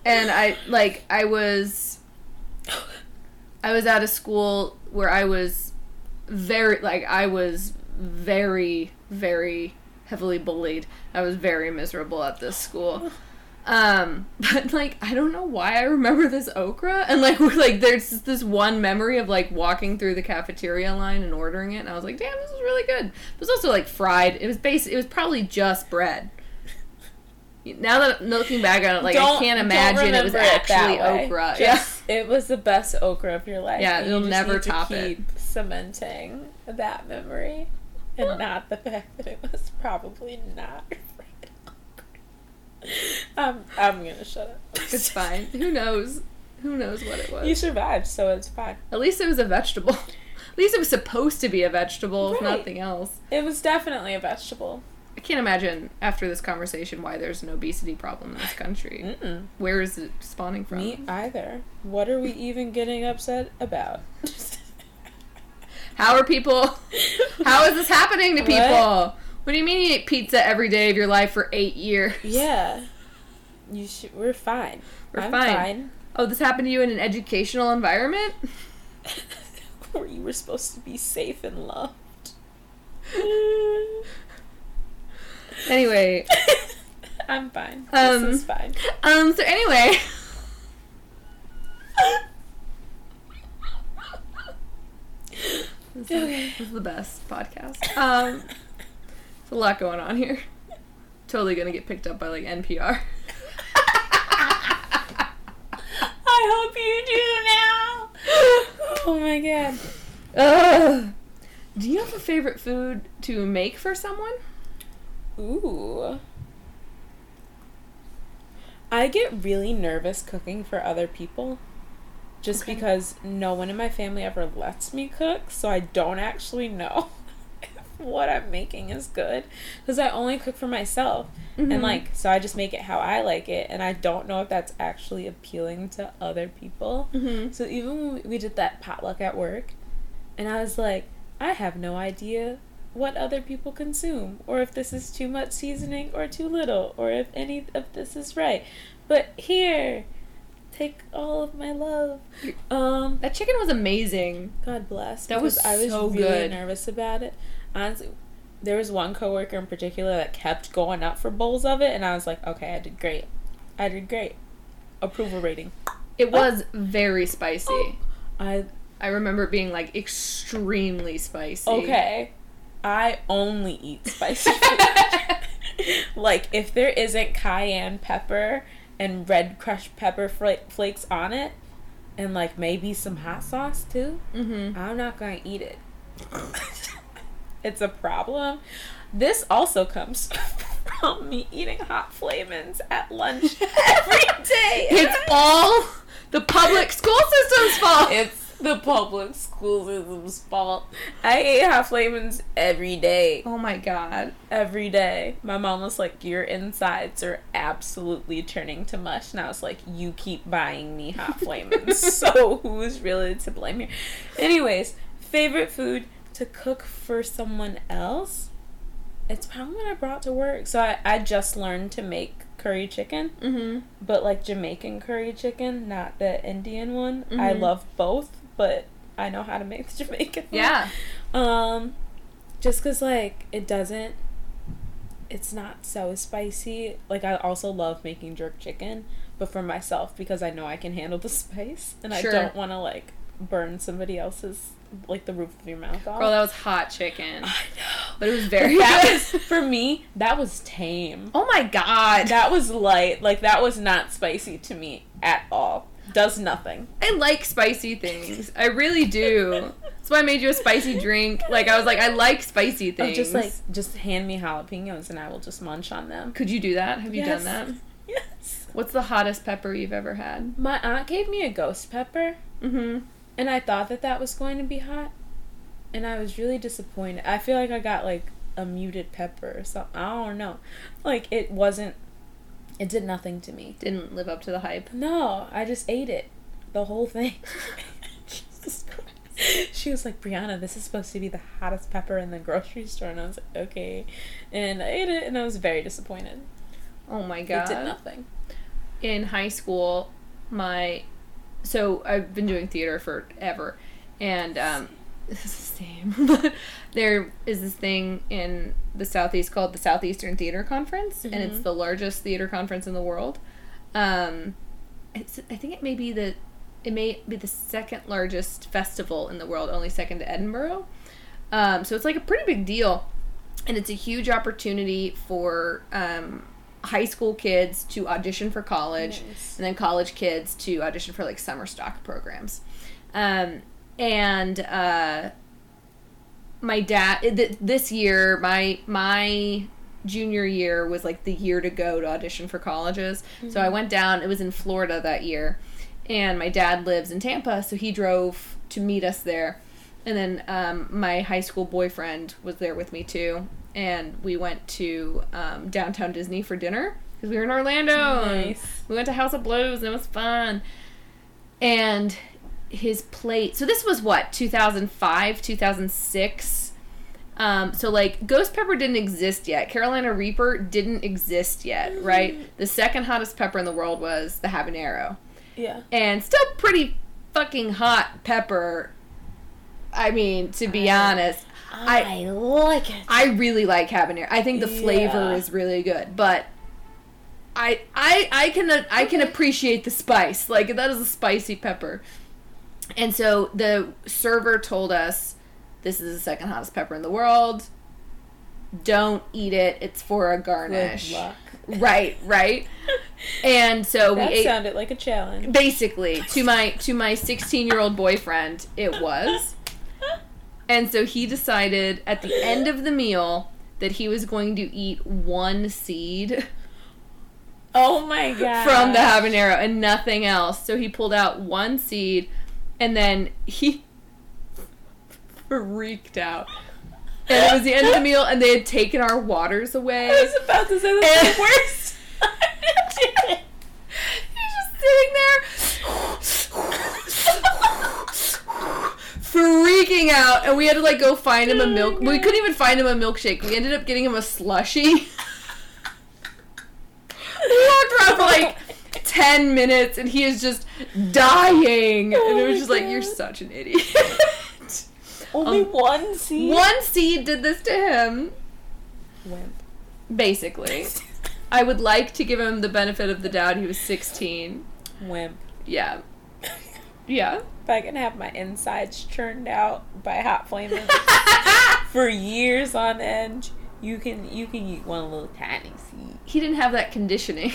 and I like I was I was at a school where I was very like I was very very heavily bullied. I was very miserable at this school. Um, but like I don't know why I remember this okra and like we're like there's just this one memory of like walking through the cafeteria line and ordering it and I was like, damn, this is really good. It was also like fried. It was basic. It was probably just bread. Now that looking back on it, like I Don't- can't imagine it was remember it actually okra. Just, It was the best okra of your life. Yeah, it'll you never need to top it. Cementing that memory, and not the fact that it was probably not. fried okra. I'm, I'm gonna shut up. It's fine. Who knows? Who knows what it was? You survived, so it's fine. At least it was a vegetable. At least it was supposed to be a vegetable, if nothing else. It was definitely a vegetable. I can't imagine after this conversation why there's an obesity problem in this country. Where is it spawning from? Me either. What are we even getting upset about? How are people? How is this happening to people? What do you mean you eat pizza every day of your life for eight years? yeah. You should. We're fine. We're I'm fine. Oh, this happened to you in an educational environment? Where you were supposed to be safe and loved. Anyway, I'm fine. Um, this is fine. um, so anyway. This is, Okay. this is the best podcast. Um, there's a lot going on here. Totally gonna get picked up by like NPR. I hope you do now. Oh my god. Ugh. Do you have a favorite food to make for someone? Ooh. I get really nervous cooking for other people. Just Okay. because no one in my family ever lets me cook, so I don't actually know if what I'm making is good. Because I only cook for myself. Mhm. And like, so I just make it how I like it, and I don't know if that's actually appealing to other people. Mm-hmm. So even when we did that potluck at work, and I was like, I have no idea what other people consume, or if this is too much seasoning or too little, or if any of this is right. But here, take all of my love. Um, That chicken was amazing. God bless. That was I was so really good. nervous about it. Honestly, there was one coworker in particular that kept going up for bowls of it, and I was like, okay, I did great. I did great. Approval rating. It was very spicy. Oh. I I remember it being like extremely spicy. okay. I only eat spicy food. like if there isn't cayenne pepper and red crushed pepper fla- flakes on it, and like maybe some hot sauce too, Mm-hmm. I'm not gonna eat it. it's a problem. This also comes from me eating hot flamins at lunch every day. It's all the public school system's fault. it's the public school system's fault. I ate hot flamins every day. oh my god. Every day. My mom was like, Your insides are absolutely turning to mush. And I was like, You keep buying me hot flamins. so who's really to blame here? Anyways, favorite food to cook for someone else? It's probably what I brought to work. So I, I just learned to make curry chicken, Mm-hmm. but like Jamaican curry chicken, not the Indian one. I Mhm. love both, but I know how to make the Jamaican one. Yeah. Um, just cause like it doesn't, it's not so spicy. Like I also love making jerk chicken, but for myself because I know I can handle the spice and Sure. I don't want to like burn somebody else's like the roof of your mouth off. Girl, that was hot chicken. I know, But it was very that was for me. That was tame. Oh my god. That was light. Like that was not spicy to me at all. Does nothing. I like spicy things. I really do. That's why I made you a spicy drink. Like I was like, I like spicy Oh, things. just like just hand me jalapenos and I will just munch on them. could you do that? Have you Yes. done that? Yes. What's the hottest pepper you've ever had? My aunt gave me a ghost pepper, Mm-hmm. and I thought that that was going to be hot, and I was really disappointed. I feel like I got like a muted pepper or something. I don't know. Like it wasn't. It did nothing to me. Didn't live up to the hype. No, I just ate it, the whole thing. Jesus Christ. She was like, Bryanna, this is supposed to be the hottest pepper in the grocery store, and I was like, okay, and I ate it, and I was very disappointed. Oh my God. It did nothing. in high school, my so I've been doing theater forever, and um, this is the same. but there is this thing in the southeast called the Southeastern Theater Conference, and it's Mhm. the largest theater conference in the world. Um, it's I think it may be the it may be the second largest festival in the world, only second to Edinburgh. Um, so it's like a pretty big deal, and it's a huge opportunity for um, high school kids to audition for college, Nice. and then college kids to audition for like summer stock programs. Um, and uh, my dad th- this year, my my junior year was like the year to go to audition for colleges. So I went down. It was in Florida that year, and my dad lives in Tampa, so he drove to meet us there. And then um, my high school boyfriend was there with me too, and we went to um, downtown Disney for dinner because we were in Orlando. Nice. We went to House of Blues and it was fun. And his plate. So this was what 2005, 2006. Um, so like Ghost Pepper didn't exist yet. Carolina Reaper didn't exist yet, right? The second hottest pepper in the world was the habanero, Yeah. and still pretty fucking hot pepper. I mean, to be I- honest, I like it. I really like habanero. I think the flavor Yeah. is really good, but I I I can I can appreciate the spice. Like that is a spicy pepper. And so the server told us this is the second hottest pepper in the world. Don't eat it. It's for a garnish. Good luck. Right, right. And so we That ate sounded like a challenge. basically to my to my 16 year old boyfriend it was and so he decided at the end of the meal that he was going to eat one seed Oh my god. from the habanero and nothing else so he pulled out one seed and then he freaked out. And it was the end of the meal and they had taken our waters away. I was about to say that's And- the worst. He's just sitting there freaking out. And we had to like go find him a oh milk we couldn't even find him a milkshake. We ended up getting him a slushy. We walked around for like 10 minutes and he is just dying and it was just like you're such an idiot Only Um, one seed. one seed did this to him Wimp. basically i would like to give him the benefit of the doubt he was 16 Wimp. yeah yeah If I can have my insides churned out by hot flaming for years on end, you can you can eat one little tiny seed. he didn't have that conditioning.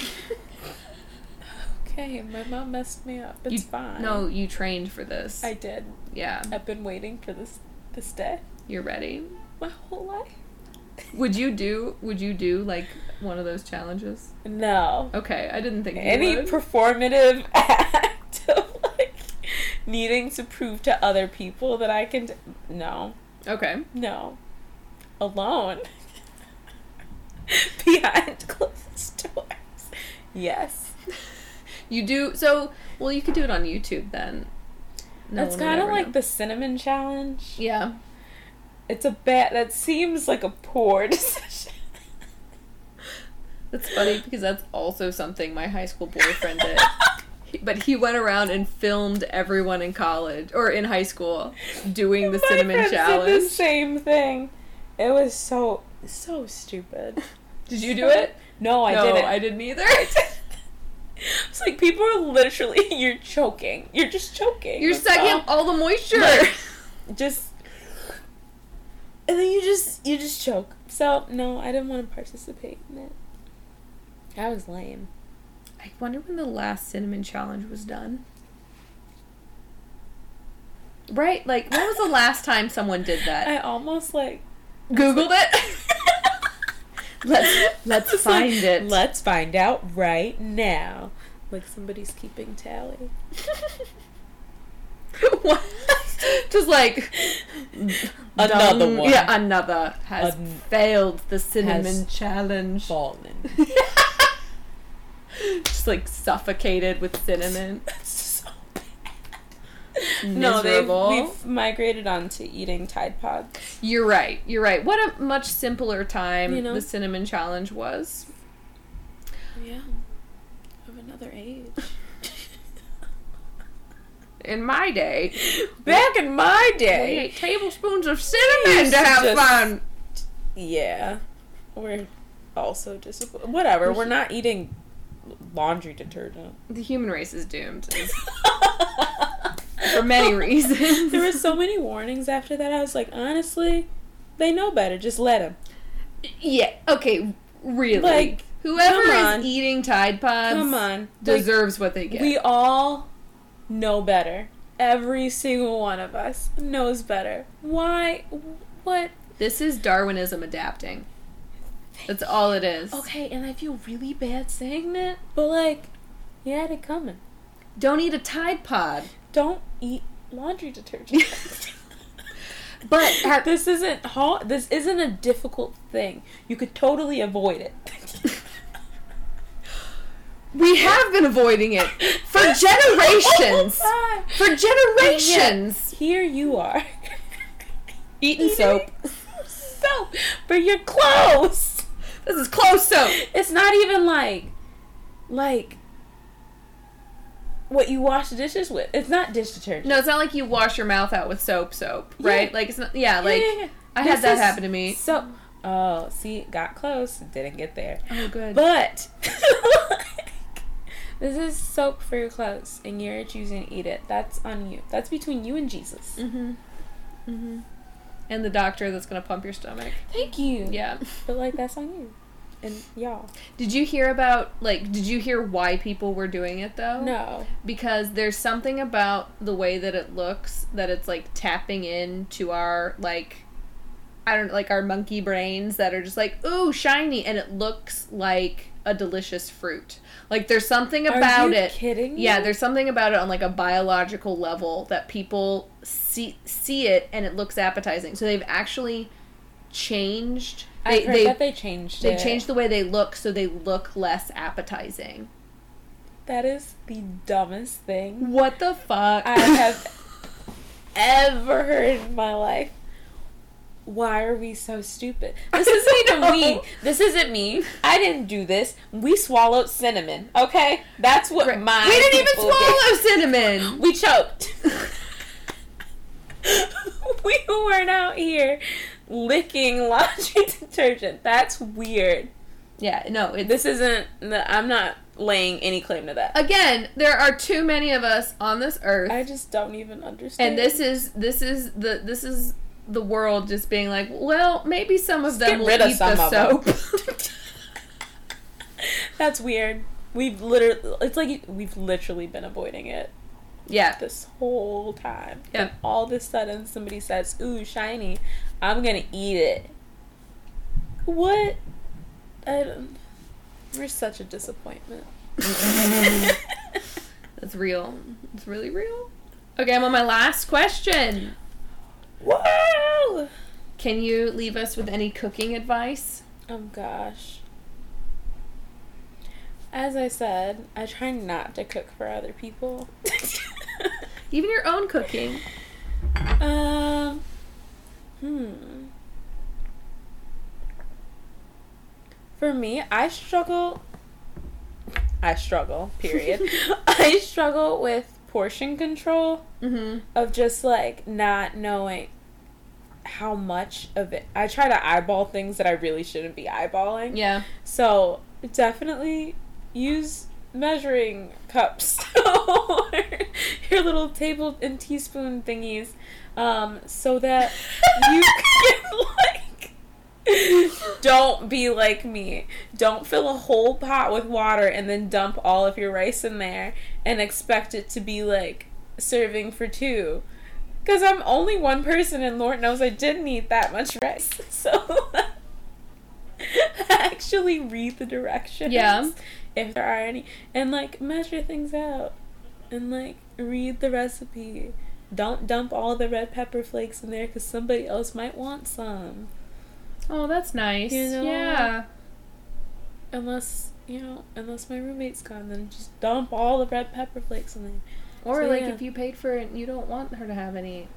Okay, my mom messed me up. It's You- fine. no, you trained for this. I did. yeah, I've been waiting for this this day you're ready. my whole life. Would you do? Would you do like one of those challenges? No. Okay, I didn't think Any performative act of like needing to prove to other people that I can. D- no. okay, No. Alone. Behind closed doors. Yes. You do. So, well, you could do it on YouTube then. No That's kind of like know. the cinnamon challenge. Yeah, It's a bad. That seems like a poor decision. that's funny because that's also something my high school boyfriend did. But he went around and filmed everyone in college or in high school doing the My cinnamon Did the same thing. It was so so stupid. Did you do it? No, I no, didn't. I didn't either. It's like people are literally you're choking. You're just choking. You're sucking all. up all the moisture. Like- Just and then you just you just choke. So no, I didn't want to participate in it. I was lame. I wonder when the last cinnamon challenge was done. Right? Like, when was the last time someone did that? I almost like Googled it. let's let's like, find it. Let's find out right now. Like somebody's keeping tally. What? Just like Another one. Yeah, another has failed the cinnamon challenge. Fallen. Just like suffocated with cinnamon. So. No, they've Miserable. we've migrated on to eating Tide Pods. You're right. You're right. What a much simpler time You know? the cinnamon challenge was. Yeah. Of another age. In my day, Back in my day, we ate tablespoons of cinnamon used to to have just- fun. Yeah. We're also disappointed. Whatever. We're not eating laundry detergent. The human race is doomed for many reasons. there were so many warnings after that. I was like, honestly, they know better. Just let them. yeah. Okay. Really. Like, whoever is eating Tide Pods Come on. Like, deserves what they get. we all know better. Every single one of us knows better. Why? What? this is Darwinism adapting. That's all it is. Okay, and I feel really bad saying that, but like, you had it coming. Don't eat a Tide Pod. Don't eat laundry detergent. But have, this isn't hard. This isn't a difficult thing. You could totally avoid it. we have been avoiding it for generations. Ah. For generations. Here you are. Eating soap. soap for your clothes. This is close soap. It's not even like, like, what you wash dishes with. It's not dish detergent. No, it's not like you wash your mouth out with soap soap, right? Yeah. Like it's not yeah, like Yeah, yeah. I This had that happen to me. So, oh, see, got close, didn't get there. Oh good. But this is soap for your clothes, and you're choosing to eat it. That's on you. That's between you and Jesus. Mhm. Mhm. And the doctor that's going to pump your stomach. Thank you. Yeah. But like that's on you, and y'all. Did you hear about like did you hear why people were doing it though? No. because there's something about the way that it looks that it's like tapping into our like I don't like our monkey brains that are just like ooh shiny and it looks like a delicious fruit. Like there's something about Are you it. Kidding? Yeah, there's something about it on like a biological level that people see see it and it looks appetizing. So they've actually changed they they that they changed. they it. changed the way they look so they look less appetizing. That is the dumbest thing What the fuck? I have ever heard in my life. Why are we so stupid? This isn't even me. This isn't me. I didn't do this. We swallowed cinnamon. Okay, that's what Right. my we didn't even people did. swallow cinnamon. We choked. we weren't out here licking laundry detergent. That's weird. Yeah, no, it's This isn't. I'm not laying any claim to that. again, there are too many of us on this earth. I just don't even understand. and this is this is the this is the world just being like, well, maybe some of them will eat some the of soap. That's weird. We've literally. It's like we've literally been avoiding it yeah. this whole time. Yeah. And all of a sudden, somebody says, "Ooh, shiny! I'm gonna eat it." What? I don't. We're such a disappointment. That's real. It's really real. Okay, I'm on my last question. Whoa! Can you leave us with any cooking advice? Oh gosh. As I said, I try not to cook for other people. Even your own cooking. um. Hmm. For me, I struggle. I struggle. Period. I struggle with portion control Mm-hmm. of just like not knowing how much of it. I try to eyeball things that I really shouldn't be eyeballing. Yeah. So definitely use measuring cups or your little table and teaspoon thingies, um, so that you can like don't be like me. Don't fill a whole pot with water and then dump all of your rice in there and expect it to be like serving for two. Because I'm only one person, and Lord knows I didn't eat that much rice. So actually read the directions. Yeah. If there are any. And like measure things out. And like read the recipe. Don't dump all the red pepper flakes in there because somebody else might want some. Oh, that's nice. You know? Yeah. Unless, you know, unless my roommate's gone, then just dump all the red pepper flakes in there. Or So, like yeah. if you paid for it and you don't want her to have any.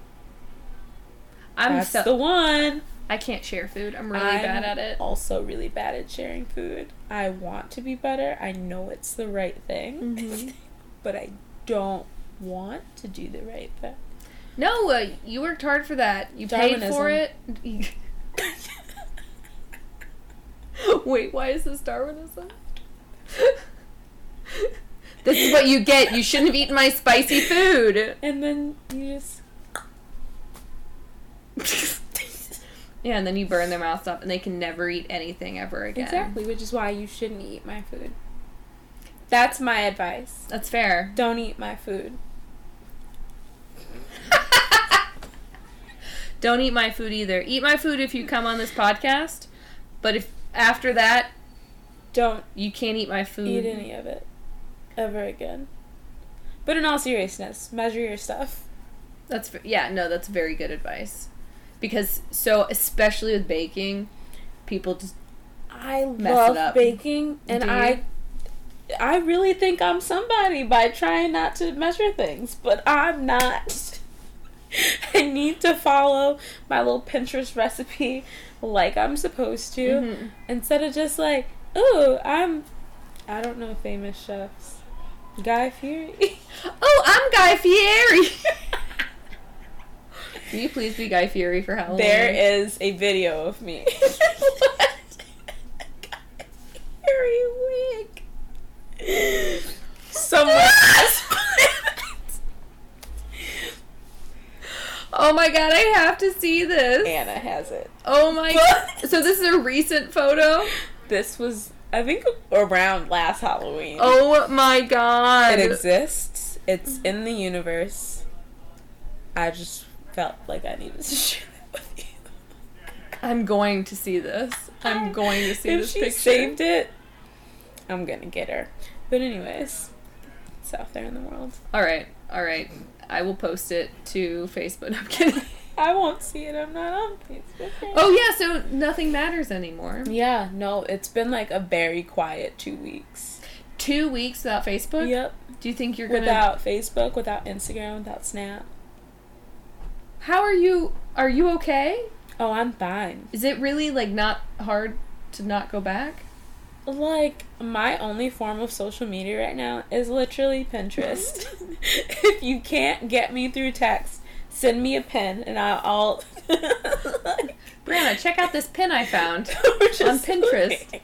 I'm That's so the one. I can't share food. I'm really I'm bad at it. Also, really bad at sharing food. I want to be better. I know it's the right thing, Mhm. but I don't want to do the right thing. No, uh, you worked hard for that. You paid for it. Wait, why is this Darwinism? this is what you get. You shouldn't have eaten my spicy food. And then you just. Taste Yeah, and then you burn their mouths up, and they can never eat anything ever again. Exactly, which is why you shouldn't eat my food. That's my advice. That's fair. Don't eat my food. Don't eat my food either. Eat my food if you come on this podcast, but if after that, Don't you can't eat my food. eat any of it ever again. But in all seriousness, measure your stuff. That's yeah, no, that's very good advice. Because so especially with baking, people just I Mess it love up. baking, and I, I really think I'm somebody by trying not to measure things, but I'm not. I need to follow my little Pinterest recipe like I'm supposed to, Mhm. instead of just like, oh, I'm, I don't know famous chefs, Guy Fieri. Oh, I'm Guy Fieri. Will you please be Guy Fieri for Halloween? There is a video of me. Somewhere. Oh my god, I have to see this. Anna has it. Oh my god. So this is a recent photo? This was, I think, around last Halloween. Oh my god. It exists. It's in the universe. I just felt like I needed to share it with you. I'm going to see this. I'm going to see if this she picture. saved it, I'm gonna get her. But anyways, it's out there in the world. All right. All right. I will post it to Facebook. I'm kidding. I won't see it. I'm not on Facebook. Oh yeah, so nothing matters anymore. Yeah, no, it's been like a very quiet two weeks. 2 weeks without Facebook? Yep. Do you think you're to Without Facebook, without Instagram, without Snap. How are you Are you okay? Oh, I'm fine. Is it really like not hard to not go back? Like, my only form of social media right now is literally Pinterest. if you can't get me through text, send me a pin and I'll. I'll Bryanna, check out this pin I found. On Pinterest. like-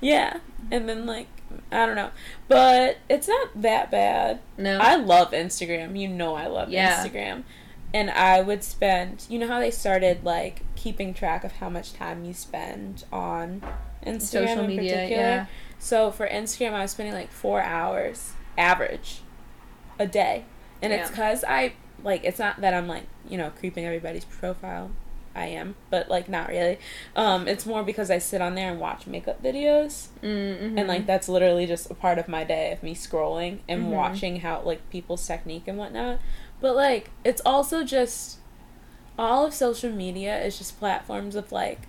yeah. And then, like, I don't know. But it's not that bad. No. I love Instagram. You know I love Yeah. Instagram. And I would spend, you know how they started like keeping track of how much time you spend on Instagram Social in media, particular. yeah. So for Instagram, I was spending like four hours average a day, and it's because I like it's not that I'm like you know creeping everybody's profile. I am, but like not really. Um, it's more because I sit on there and watch makeup videos mm-hmm. and like that's literally just a part of my day of me scrolling and Mhm. watching how like people's technique and whatnot but like it's also just all of social media is just platforms of like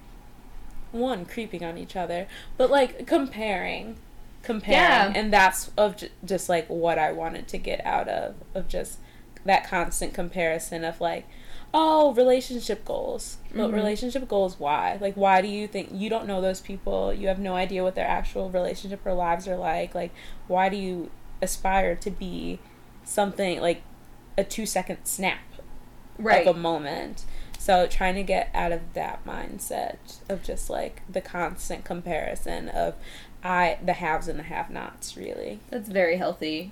one creeping on each other but like comparing comparing Yeah. and that's of j- just like what i wanted to get out of of just that constant comparison of like oh relationship goals but Mhm. relationship goals why like why do you think you don't know those people you have no idea what their actual relationship or lives are like like why do you aspire to be something like a two second snap right. of a moment so trying to get out of that mindset of just like the constant comparison of i the haves and the have nots really That's very healthy.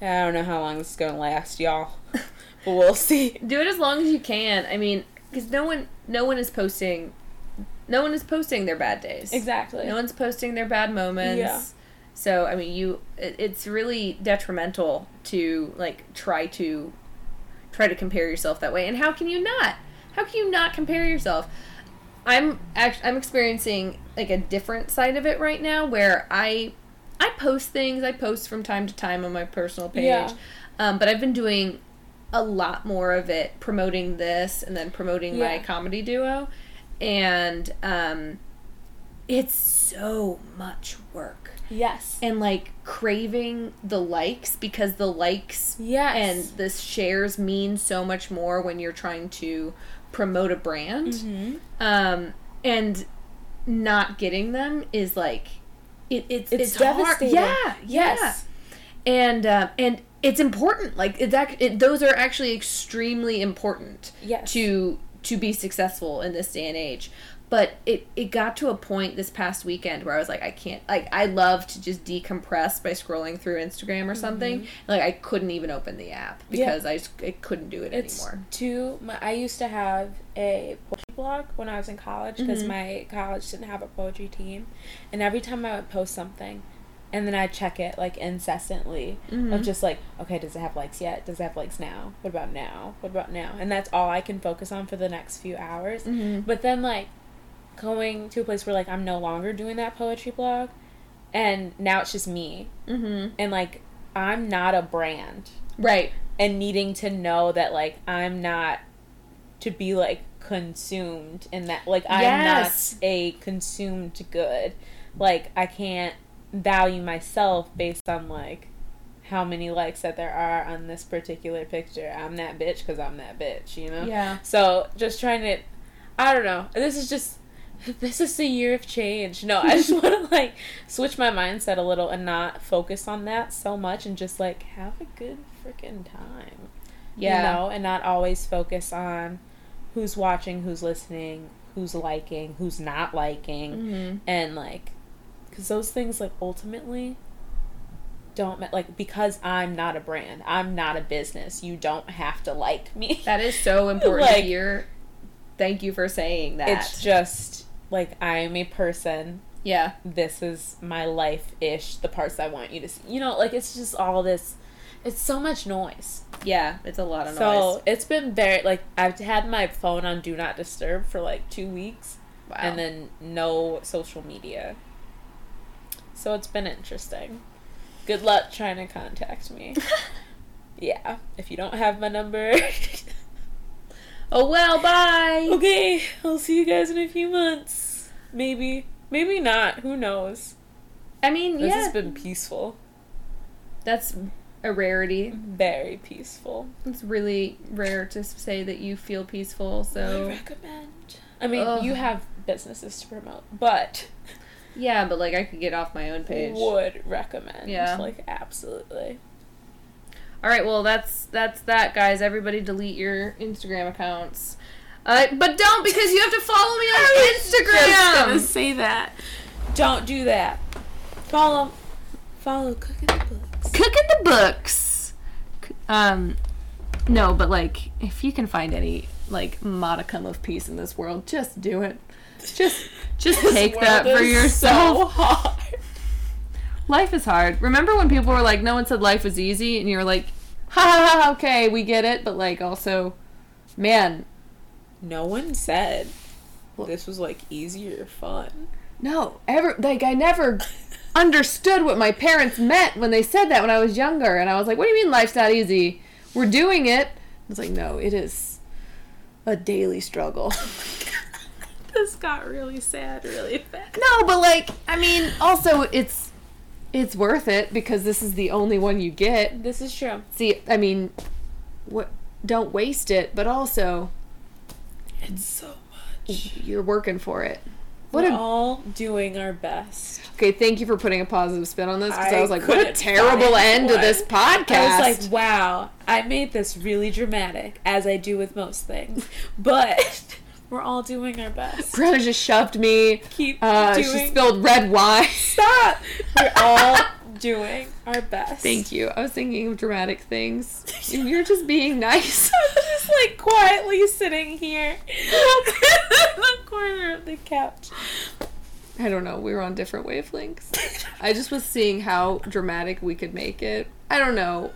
i don't know how long this is gonna last y'all but we'll see Do it as long as you can. I mean, because no one, no one is posting, no one is posting their bad days. exactly No one's posting their bad moments. Yeah. So I mean, you, it, it's really detrimental to like try to, try to compare yourself that way. And how can you not? How can you not compare yourself? I'm act- I'm experiencing like a different side of it right now where I, I post things. I post from time to time on my personal page. Yeah. Um, but I've been doing a lot more of it promoting this and then promoting my comedy duo and um it's so much work yes and like craving the likes because the likes yes and the shares mean so much more when you're trying to promote a brand mm-hmm. um and not getting them is like it, it's It's it's, hard. devastating. yeah yeah yes and um, and it's important like it's act- it, those are actually extremely important yes to to be successful in this day and age but it it got to a point this past weekend where i was like i can't like i love to just decompress by scrolling through instagram or something like i couldn't even open the app Mm-hmm. Yeah. because i just I couldn't do it it's anymore too my, i used to have a poetry blog when i was in college because Mhm. my college didn't have a poetry team and every time i would post something and then i'd check it like incessantly Mhm. of just like okay does it have likes yet does it have likes now what about now what about now and that's all i can focus on for the next few hours Mhm. but then like going to a place where like I'm no longer doing that poetry blog and now it's just me Mm-hmm. and like I'm not a brand Right. and needing to know that like I'm not to be like consumed in that like I'm Yes. not a consumed good. Like I can't value myself based on like how many likes that there are on this particular picture. I'm that bitch because I'm that bitch, you know? Yeah. So just trying to, I don't know. This is just, this is the year of change. No, I just want to like switch my mindset a little and not focus on that so much and just like have a good freaking time. Yeah. You know, and not always focus on who's watching, who's listening, who's liking, who's not liking, Mm-hmm. and like, because those things like ultimately don't ma- like because I'm not a brand, I'm not a business. You don't have to like me. That is so important Like- to hear. Thank you for saying that. It's just like I am a person. yeah. This is my life ish. The parts I want you to see. You know, like it's just all this. It's so much noise. Yeah. It's a lot of So noise. So it's been very like I've had my phone on do not disturb for like two weeks, Wow. and then no social media. So it's been interesting. Good luck trying to contact me. yeah, if you don't have my number. oh well. Bye. Okay, I'll see you guys in a few months. Maybe. Maybe not. Who knows? I mean, This yeah. has been peaceful. That's a rarity. Very peaceful. It's really rare to say that you feel peaceful. So I recommend. I mean, Ugh. you have businesses to promote, but yeah, but like I could get off my own page. would recommend. Yeah. Like, absolutely. All right, well that's that's that, guys. Everybody delete your Instagram accounts. Uh, but don't because you have to follow me on Instagram. Just say that. Don't do that. Follow. Follow Cooking the Books. Cooking the books. Um, no, but like if you can find any like modicum of peace in this world, just do it. Just just take that for yourself. So. Life is hard. Remember when people were like, no one said life was easy, and you were like, ha ha ha, okay, we get it, but like also, man, No one said this was like easy or fun. no, ever like I never understood what my parents meant when they said that when I was younger, and I was like, what do you mean life's not easy? We're doing it. It's like, no, it is a daily struggle. this got really sad really fast. no, but like, I mean, also it's it's worth it because this is the only one you get. This is true. See, I mean, what? Don't waste it, but also It's so much. you're working for it. What We're a all doing our best. okay. Thank you for putting a positive spin on this because I, I was like, what a terrible end to this podcast. I was like, wow, I made this really dramatic, as I do with most things. But we're all doing our best. Bryanna just shoved me. Keep Uh, she spilled red wine. Stop. We're all doing our best. Thank you. I was thinking of dramatic things. You're just being nice. I'm just like quietly sitting here in the corner of the couch. I don't know. We were on different wavelengths. I just was seeing how dramatic we could make it. I don't know.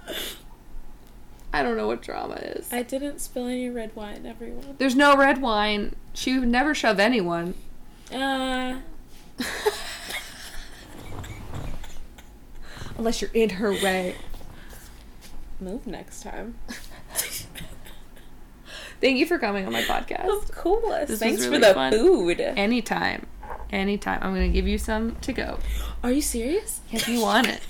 I don't know what drama is. I didn't spill any red wine, everyone. There's no red wine. She would never shove anyone. Uh, Unless you're in her way. move next time. Thank you for coming on my podcast. Of course. This Thanks really for the fun. food. Anytime. Anytime. I'm going to give you some to go Are you serious? if you want it.